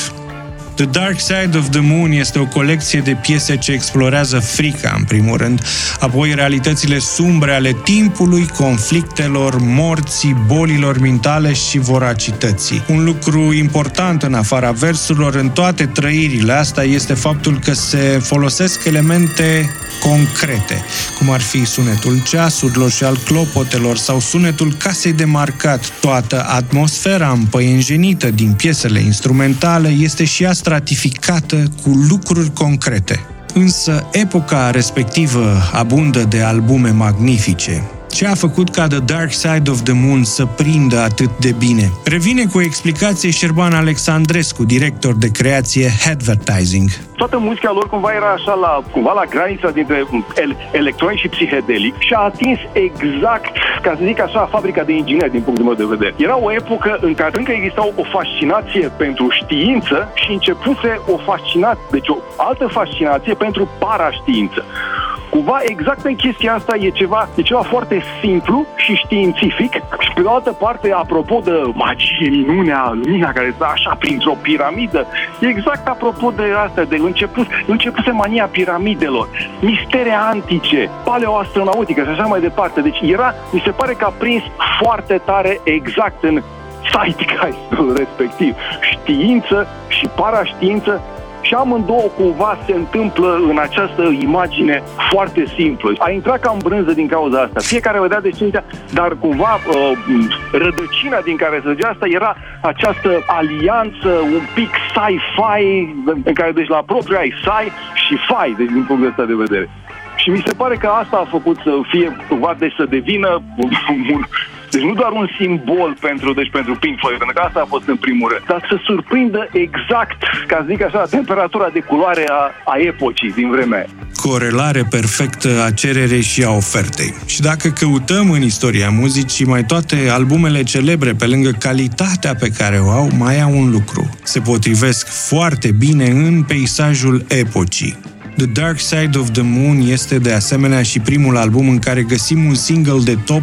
The Dark Side of the Moon este o colecție de piese ce explorează frica, în primul rând, apoi realitățile sumbre ale timpului, conflictelor, morții, bolilor mentale și voracității. Un lucru important în afara versurilor, în toate trăirile astea, este faptul că se folosesc elemente concrete, cum ar fi sunetul ceasurilor și al clopotelor sau sunetul casei de marcat. Toată atmosfera împăienjenită din piesele instrumentale este și ea stratificată cu lucruri concrete. Însă epoca respectivă abundă de albume magnifice. Ce a făcut ca The Dark Side of the Moon să prindă atât de bine? Revine cu o explicație Șerban Alexandrescu, director de creație Advertising. toată muzica lor cumva era așa la, cumva la granița dintre el, electronic și psihedelic și a atins exact, ca să zic așa, fabrica de ingineri din punctul meu de vedere. Era o epocă în care încă exista o fascinație pentru știință și începuse o fascinație, deci o altă fascinație pentru paraștiință. Cumva exact în chestia asta e ceva, e ceva foarte simplu și științific și pe de altă parte, apropo de magie, minunea, lumina care stă așa printr-o piramidă, e exact apropo de asta, de început, începuse mania piramidelor, mistere antice, paleoastronautică și așa mai departe. Deci era, mi se pare că a prins foarte tare exact în zeitgeistul respectiv. Știință și paraștiință și amândouă cumva se întâmplă în această imagine foarte simplă. A intrat cam brânză din cauza asta. Fiecare vedea de cintea, dar cumva uh, rădăcina din care se asta era această alianță un pic sci-fi, în care deci la propriu ai sci și fi, deci din punctul ăsta de vedere. Și mi se pare că asta a făcut să fie, cumva, deci să devină un, deci nu doar un simbol pentru, deci pentru Pink Floyd, pentru că asta a fost în primul rând, dar să surprindă exact, ca să zic așa, temperatura de culoare a, a epocii din vremea aia. corelare perfectă a cererei și a ofertei. Și dacă căutăm în istoria muzicii, mai toate albumele celebre, pe lângă calitatea pe care o au, mai au un lucru. Se potrivesc foarte bine în peisajul epocii. The Dark Side of the Moon este de asemenea și primul album în care găsim un single de top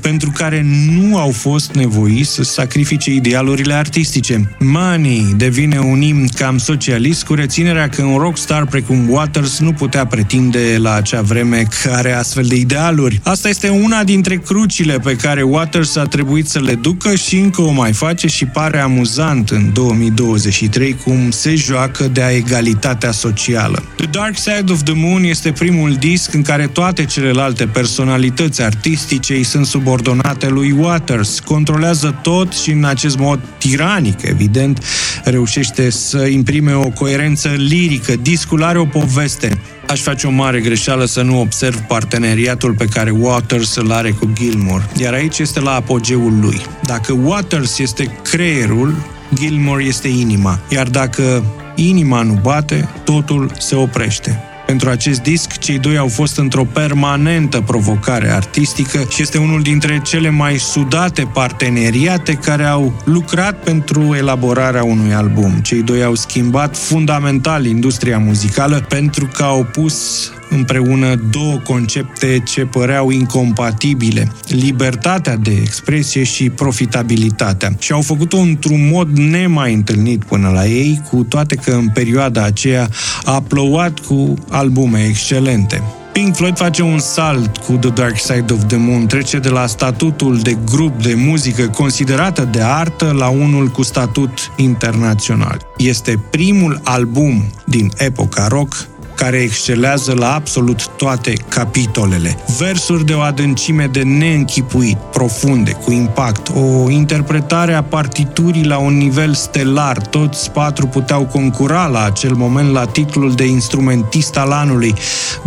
pentru care nu au fost nevoiți să sacrifice idealurile artistice. Money devine un imn cam socialist cu reținerea că un rockstar precum Waters nu putea pretinde la acea vreme că are astfel de idealuri. Asta este una dintre crucile pe care Waters a trebuit să le ducă și încă o mai face și pare amuzant în 2023 cum se joacă de-a egalitatea socială. The Dark Side of the Moon este primul disc în care toate celelalte personalități artistice îi sunt subordonate lui Waters. Controlează tot și în acest mod tiranic, evident, reușește să imprime o coerență lirică. Discul are o poveste. Aș face o mare greșeală să nu observ parteneriatul pe care Waters îl are cu Gilmour, iar aici este la apogeul lui. Dacă Waters este creierul, Gilmore este inima, iar dacă inima nu bate, totul se oprește. Pentru acest disc, cei doi au fost într-o permanentă provocare artistică și este unul dintre cele mai sudate parteneriate care au lucrat pentru elaborarea unui album. Cei doi au schimbat fundamental industria muzicală pentru că au pus împreună două concepte ce păreau incompatibile, libertatea de expresie și profitabilitatea. Și au făcut-o într-un mod nemai întâlnit până la ei, cu toate că în perioada aceea a plouat cu albume excelente. Pink Floyd face un salt cu The Dark Side of the Moon, trece de la statutul de grup de muzică considerată de artă la unul cu statut internațional. Este primul album din epoca rock care excelează la absolut toate capitolele. Versuri de o adâncime de neînchipuit, profunde, cu impact, o interpretare a partiturii la un nivel stelar. Toți patru puteau concura la acel moment la titlul de instrumentist al anului,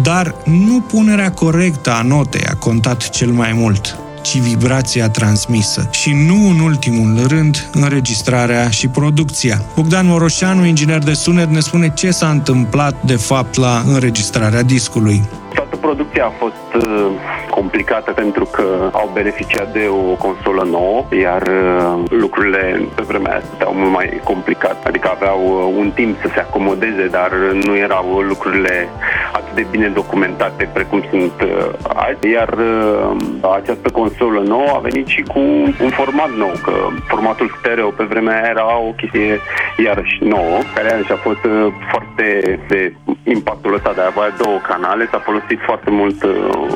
dar nu punerea corectă a notei a contat cel mai mult ci vibrația transmisă. Și nu în ultimul rând, înregistrarea și producția. Bogdan Moroșanu, inginer de sunet, ne spune ce s-a întâmplat de fapt la înregistrarea discului. Toată producția a fost uh, complicată pentru că au beneficiat de o consolă nouă, iar uh, lucrurile pe vremea aia stăteau mult mai complicat. Adică aveau uh, un timp să se acomodeze, dar nu erau lucrurile atât de bine documentate precum sunt uh, azi. Iar uh, această consolă nouă a venit și cu un format nou, că formatul stereo pe vremea aia era o chestie iarăși nouă, care iarăși a fost uh, foarte de impactul ăsta de a avea două canale, s-a folosit foarte mult uh,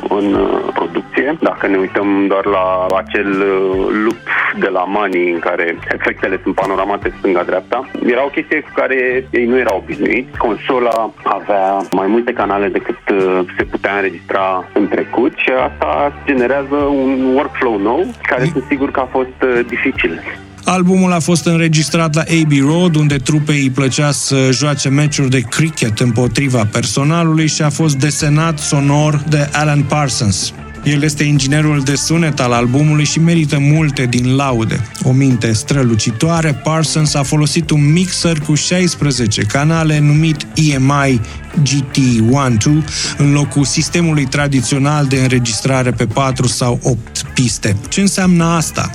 în uh, producție. Dacă ne uităm doar la acel uh, loop de la Money în care efectele sunt panoramate stânga-dreapta, era o chestie cu care ei nu erau obișnuiți. Consola avea mai multe canale decât uh, se putea înregistra în trecut și asta generează un workflow nou care sunt sigur că a fost uh, dificil. Albumul a fost înregistrat la Abbey Road, unde trupei îi plăcea să joace meciuri de cricket împotriva personalului și a fost desenat sonor de Alan Parsons. El este inginerul de sunet al albumului și merită multe din laude. O minte strălucitoare, Parsons a folosit un mixer cu 16 canale numit EMI GT12 în locul sistemului tradițional de înregistrare pe 4 sau 8 piste. Ce înseamnă asta?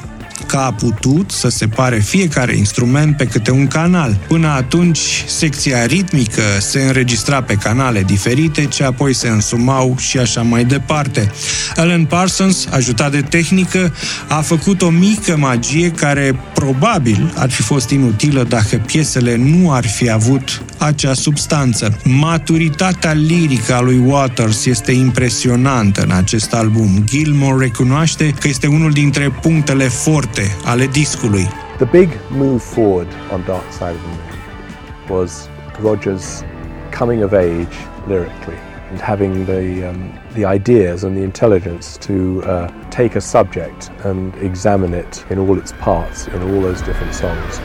Că a putut să separe fiecare instrument pe câte un canal. Până atunci, secția ritmică se înregistra pe canale diferite, ce apoi se însumau și așa mai departe. Alan Parsons, ajutat de tehnică, a făcut o mică magie care probabil ar fi fost inutilă dacă piesele nu ar fi avut acea substanță. Maturitatea lirică a lui Waters este impresionantă în acest album. Gilmore recunoaște că este unul dintre punctele forte ale discului. The big move forward on Dark Side of the Moon was Roger's coming of age lyrically and having the, um, the ideas and the intelligence to uh, take a subject and examine it in all its parts, in all those different songs.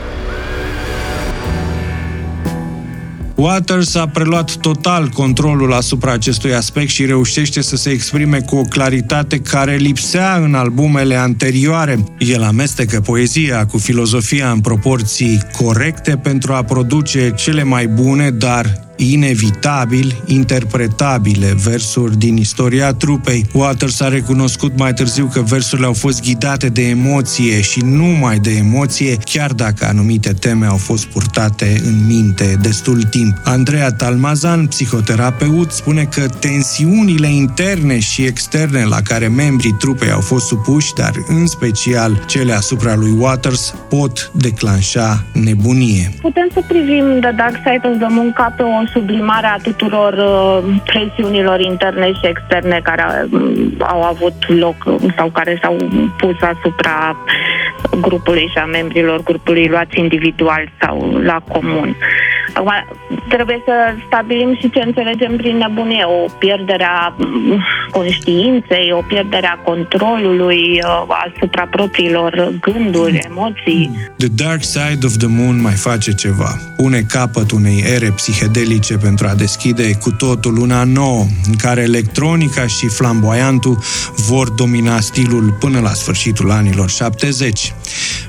Waters a preluat total controlul asupra acestui aspect și reușește să se exprime cu o claritate care lipsea în albumele anterioare. El amestecă poezia cu filozofia în proporții corecte pentru a produce cele mai bune, dar inevitabil interpretabile versuri din istoria trupei. Waters a recunoscut mai târziu că versurile au fost ghidate de emoție și numai de emoție, chiar dacă anumite teme au fost purtate în minte destul timp. Andreea Talmazan, psihoterapeut, spune că tensiunile interne și externe la care membrii trupei au fost supuși, dar în special cele asupra lui Waters, pot declanșa nebunie. Putem să privim The Dark Side of the Moon ca pe o sublimare a tuturor uh, presiunilor interne și externe care uh, au avut loc sau care s-au pus asupra grupului și a membrilor grupului luați individual sau la comun. Acum, trebuie să stabilim și ce înțelegem prin nebunie. O pierdere a mm, conștiinței, o pierdere a controlului uh, asupra propriilor gânduri, emoții. The Dark Side of the Moon mai face ceva. Pune capăt unei ere psihedelice pentru a deschide cu totul una nouă, în care electronica și flamboiantul vor domina stilul până la sfârșitul anilor 70.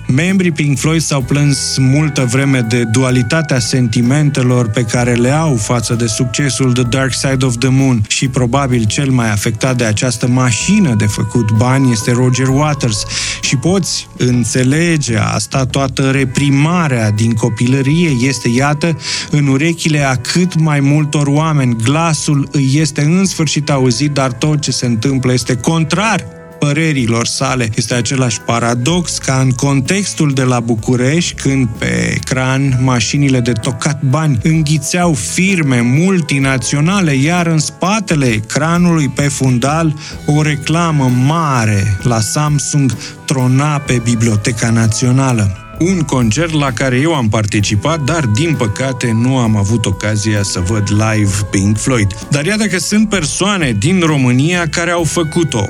Membrii Pink Floyd s-au plâns multă vreme de dualitatea sentimentelor pe care le au față de succesul The Dark Side of the Moon și probabil cel mai afectat de această mașină de făcut bani este Roger Waters și poți înțelege asta, toată reprimarea din copilărie este, iată, în urechile a cât mai multor oameni. Glasul îi este în sfârșit auzit, dar tot ce se întâmplă este contrar părerilor sale. Este același paradox ca în contextul de la București, când pe ecran mașinile de tocat bani înghițeau firme multinaționale, iar în spatele ecranului pe fundal o reclamă mare la Samsung trona pe Biblioteca Națională un concert la care eu am participat, dar din păcate nu am avut ocazia să văd live Pink Floyd. Dar iată că sunt persoane din România care au făcut-o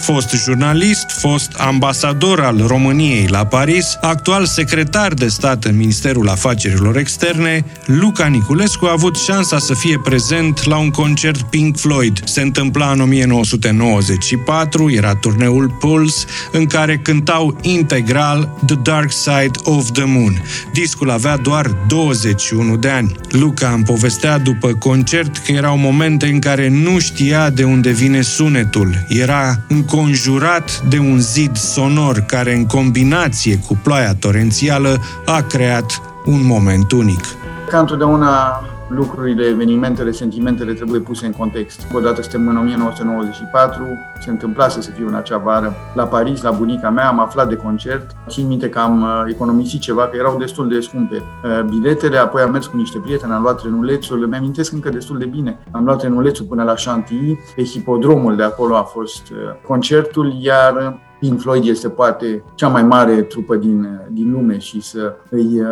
fost jurnalist, fost ambasador al României la Paris, actual secretar de stat în Ministerul Afacerilor Externe, Luca Niculescu a avut șansa să fie prezent la un concert Pink Floyd. Se întâmpla în 1994, era turneul Pulse, în care cântau integral The Dark Side of the Moon. Discul avea doar 21 de ani. Luca îmi povestea după concert că erau momente în care nu știa de unde vine sunetul. Era în înconjurat de un zid sonor care, în combinație cu ploaia torențială, a creat un moment unic. Ca întotdeauna lucrurile, evenimentele, sentimentele trebuie puse în context. Odată suntem în 1994, se întâmplase să fiu în acea vară la Paris, la bunica mea, am aflat de concert. Țin minte că am uh, economisit ceva, că erau destul de scumpe uh, biletele, apoi am mers cu niște prieteni, am luat trenulețul, îmi amintesc încă destul de bine. Am luat trenulețul până la Chantilly, pe hipodromul de acolo a fost uh, concertul, iar Pink Floyd este poate cea mai mare trupă din, din lume și să îi uh,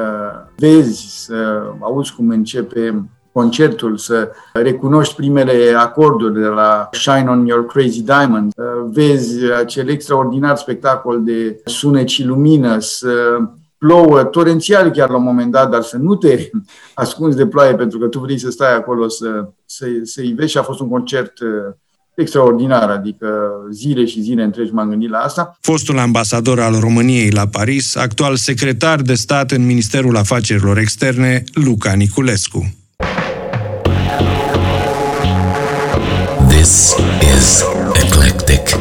vezi, să auzi cum începe concertul, să recunoști primele acorduri de la Shine on Your Crazy Diamond, vezi acel extraordinar spectacol de sunet și lumină, să plouă torențial chiar la un moment dat, dar să nu te ascunzi de ploaie pentru că tu vrei să stai acolo să, să, să vezi și a fost un concert uh, extraordinar, adică zile și zile întregi m-am gândit la asta. Fostul ambasador al României la Paris, actual secretar de stat în Ministerul Afacerilor Externe, Luca Niculescu. This is Eclectic.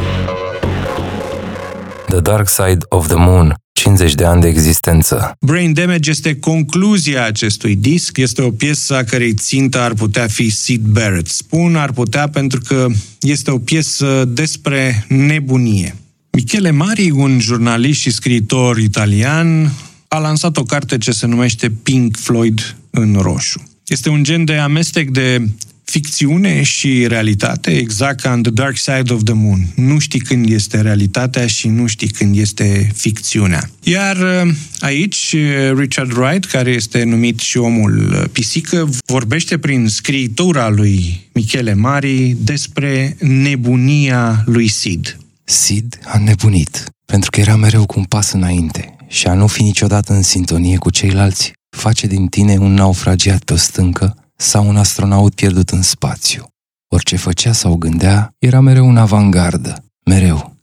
The Dark Side of the Moon 50 de ani de existență. Brain Damage este concluzia acestui disc. Este o piesă a cărei țintă ar putea fi Sid Barrett. Spun ar putea pentru că este o piesă despre nebunie. Michele Mari, un jurnalist și scriitor italian, a lansat o carte ce se numește Pink Floyd în roșu. Este un gen de amestec de ficțiune și realitate, exact ca în The Dark Side of the Moon. Nu știi când este realitatea și nu știi când este ficțiunea. Iar uh, aici uh, Richard Wright, care este numit și omul uh, pisică, vorbește prin scriitura lui Michele Mari despre nebunia lui Sid. Sid a nebunit, pentru că era mereu cu un pas înainte și a nu fi niciodată în sintonie cu ceilalți face din tine un naufragiat pe o stâncă sau un astronaut pierdut în spațiu. Orice făcea sau gândea era mereu în avangardă, mereu.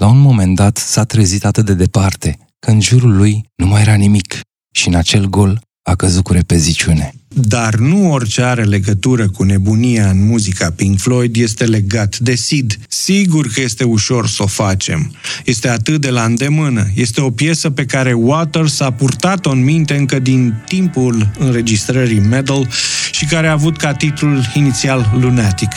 La un moment dat s-a trezit atât de departe că în jurul lui nu mai era nimic și în acel gol a căzut cu repeziciune. Dar nu orice are legătură cu nebunia în muzica Pink Floyd este legat de Sid. Sigur că este ușor să o facem. Este atât de la îndemână. Este o piesă pe care Waters a purtat-o în minte încă din timpul înregistrării Medal și care a avut ca titlul inițial Lunatic.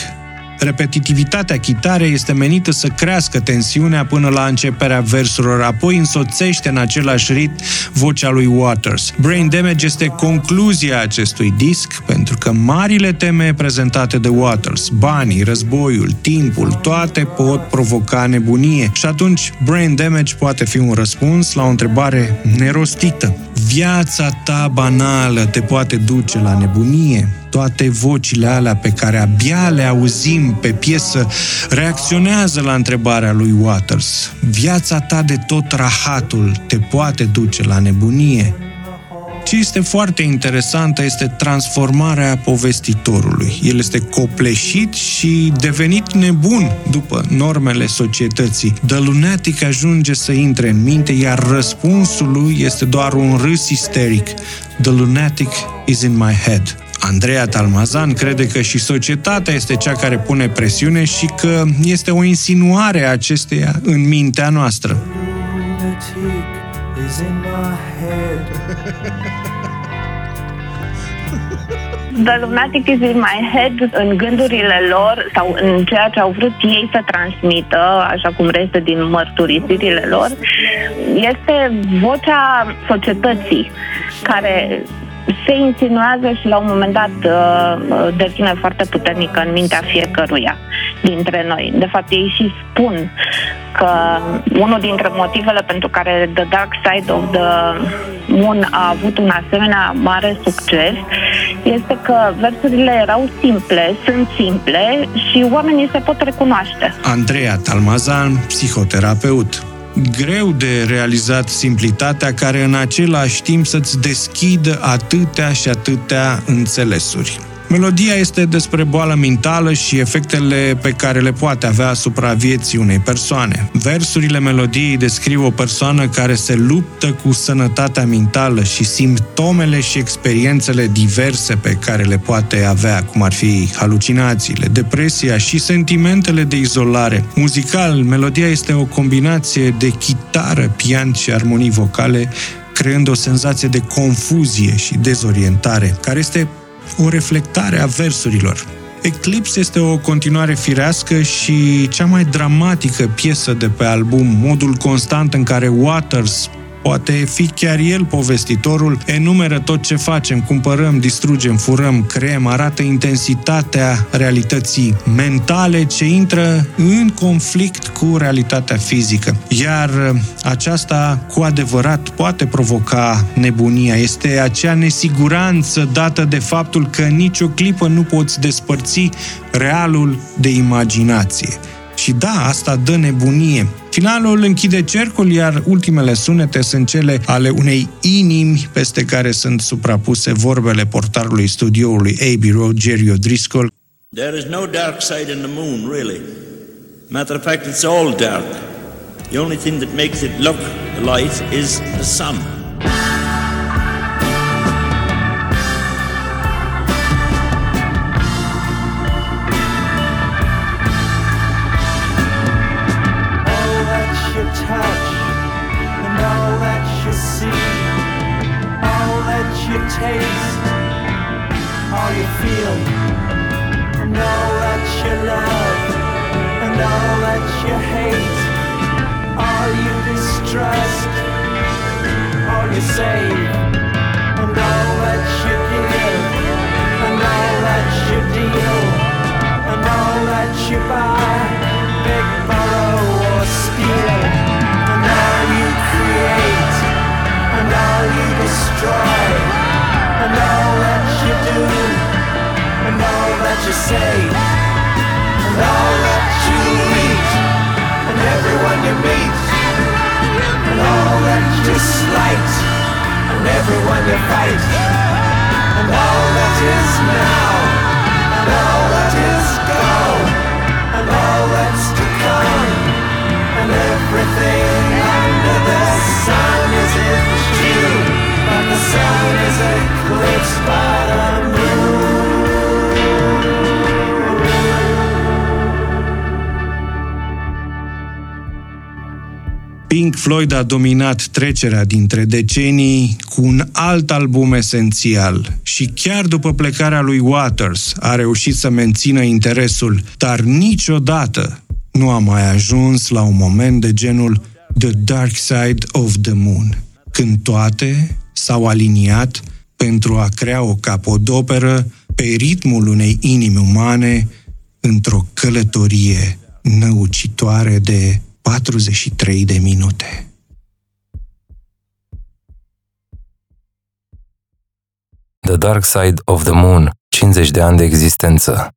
Repetitivitatea chitarei este menită să crească tensiunea până la începerea versurilor, apoi însoțește în același ritm vocea lui Waters. Brain Damage este concluzia acestui disc, pentru că marile teme prezentate de Waters, banii, războiul, timpul, toate pot provoca nebunie. Și atunci Brain Damage poate fi un răspuns la o întrebare nerostită. Viața ta banală te poate duce la nebunie? Toate vocile alea pe care abia le auzim pe piesă reacționează la întrebarea lui Waters. Viața ta de tot rahatul te poate duce la nebunie? Ce este foarte interesantă este transformarea povestitorului. El este copleșit și devenit nebun după normele societății. The lunatic ajunge să intre în minte, iar răspunsul lui este doar un râs isteric. The lunatic is in my head. Andreea Talmazan crede că și societatea este cea care pune presiune și că este o insinuare a acesteia în mintea noastră. The Lunatic is in my head în gândurile lor sau în ceea ce au vrut ei să transmită, așa cum reiese din mărturisirile lor, este vocea societății care se insinuează și la un moment dat uh, devine foarte puternică în mintea fiecăruia dintre noi. De fapt, ei și spun că unul dintre motivele pentru care The Dark Side of the Moon a avut un asemenea mare succes este că versurile erau simple, sunt simple și oamenii se pot recunoaște. Andreea Talmazan, psihoterapeut greu de realizat simplitatea care în același timp să-ți deschidă atâtea și atâtea înțelesuri. Melodia este despre boală mentală și efectele pe care le poate avea asupra vieții unei persoane. Versurile melodiei descriu o persoană care se luptă cu sănătatea mentală și simptomele și experiențele diverse pe care le poate avea, cum ar fi halucinațiile, depresia și sentimentele de izolare. Muzical, melodia este o combinație de chitară, pian și armonii vocale creând o senzație de confuzie și dezorientare, care este o reflectare a versurilor. Eclipse este o continuare firească și cea mai dramatică piesă de pe album, modul constant în care Waters poate fi chiar el povestitorul, enumeră tot ce facem, cumpărăm, distrugem, furăm, creăm, arată intensitatea realității mentale ce intră în conflict cu realitatea fizică. Iar aceasta cu adevărat poate provoca nebunia. Este acea nesiguranță dată de faptul că nicio clipă nu poți despărți realul de imaginație. Și da, asta dă nebunie. Finalul închide cercul, iar ultimele sunete sunt cele ale unei inimi peste care sunt suprapuse vorbele portarului studioului Abbey Road, Jerry O'Driscoll. There is no dark side in the moon, really. Matter of fact, it's all dark. The only thing that makes it look light is the sun. Touch and all that you see, all that you taste, all you feel, and all that you love and all that you hate, all you distrust, all you save, and all that you give, and all that you deal, and all that you buy, big borrow and all you create, and all you destroy, and all that you do, and all that you say, and all that you eat, and everyone you meet, and all that you slight, and everyone you fight, and all that is now, and all that is and everything under the sun is in June, but the sun is eclipsed by the moon. Pink Floyd a dominat trecerea dintre decenii cu un alt album esențial și chiar după plecarea lui Waters a reușit să mențină interesul, dar niciodată nu a mai ajuns la un moment de genul The Dark Side of the Moon, când toate s-au aliniat pentru a crea o capodoperă pe ritmul unei inimi umane într-o călătorie năucitoare de 43 de minute. The Dark Side of the Moon, 50 de ani de existență.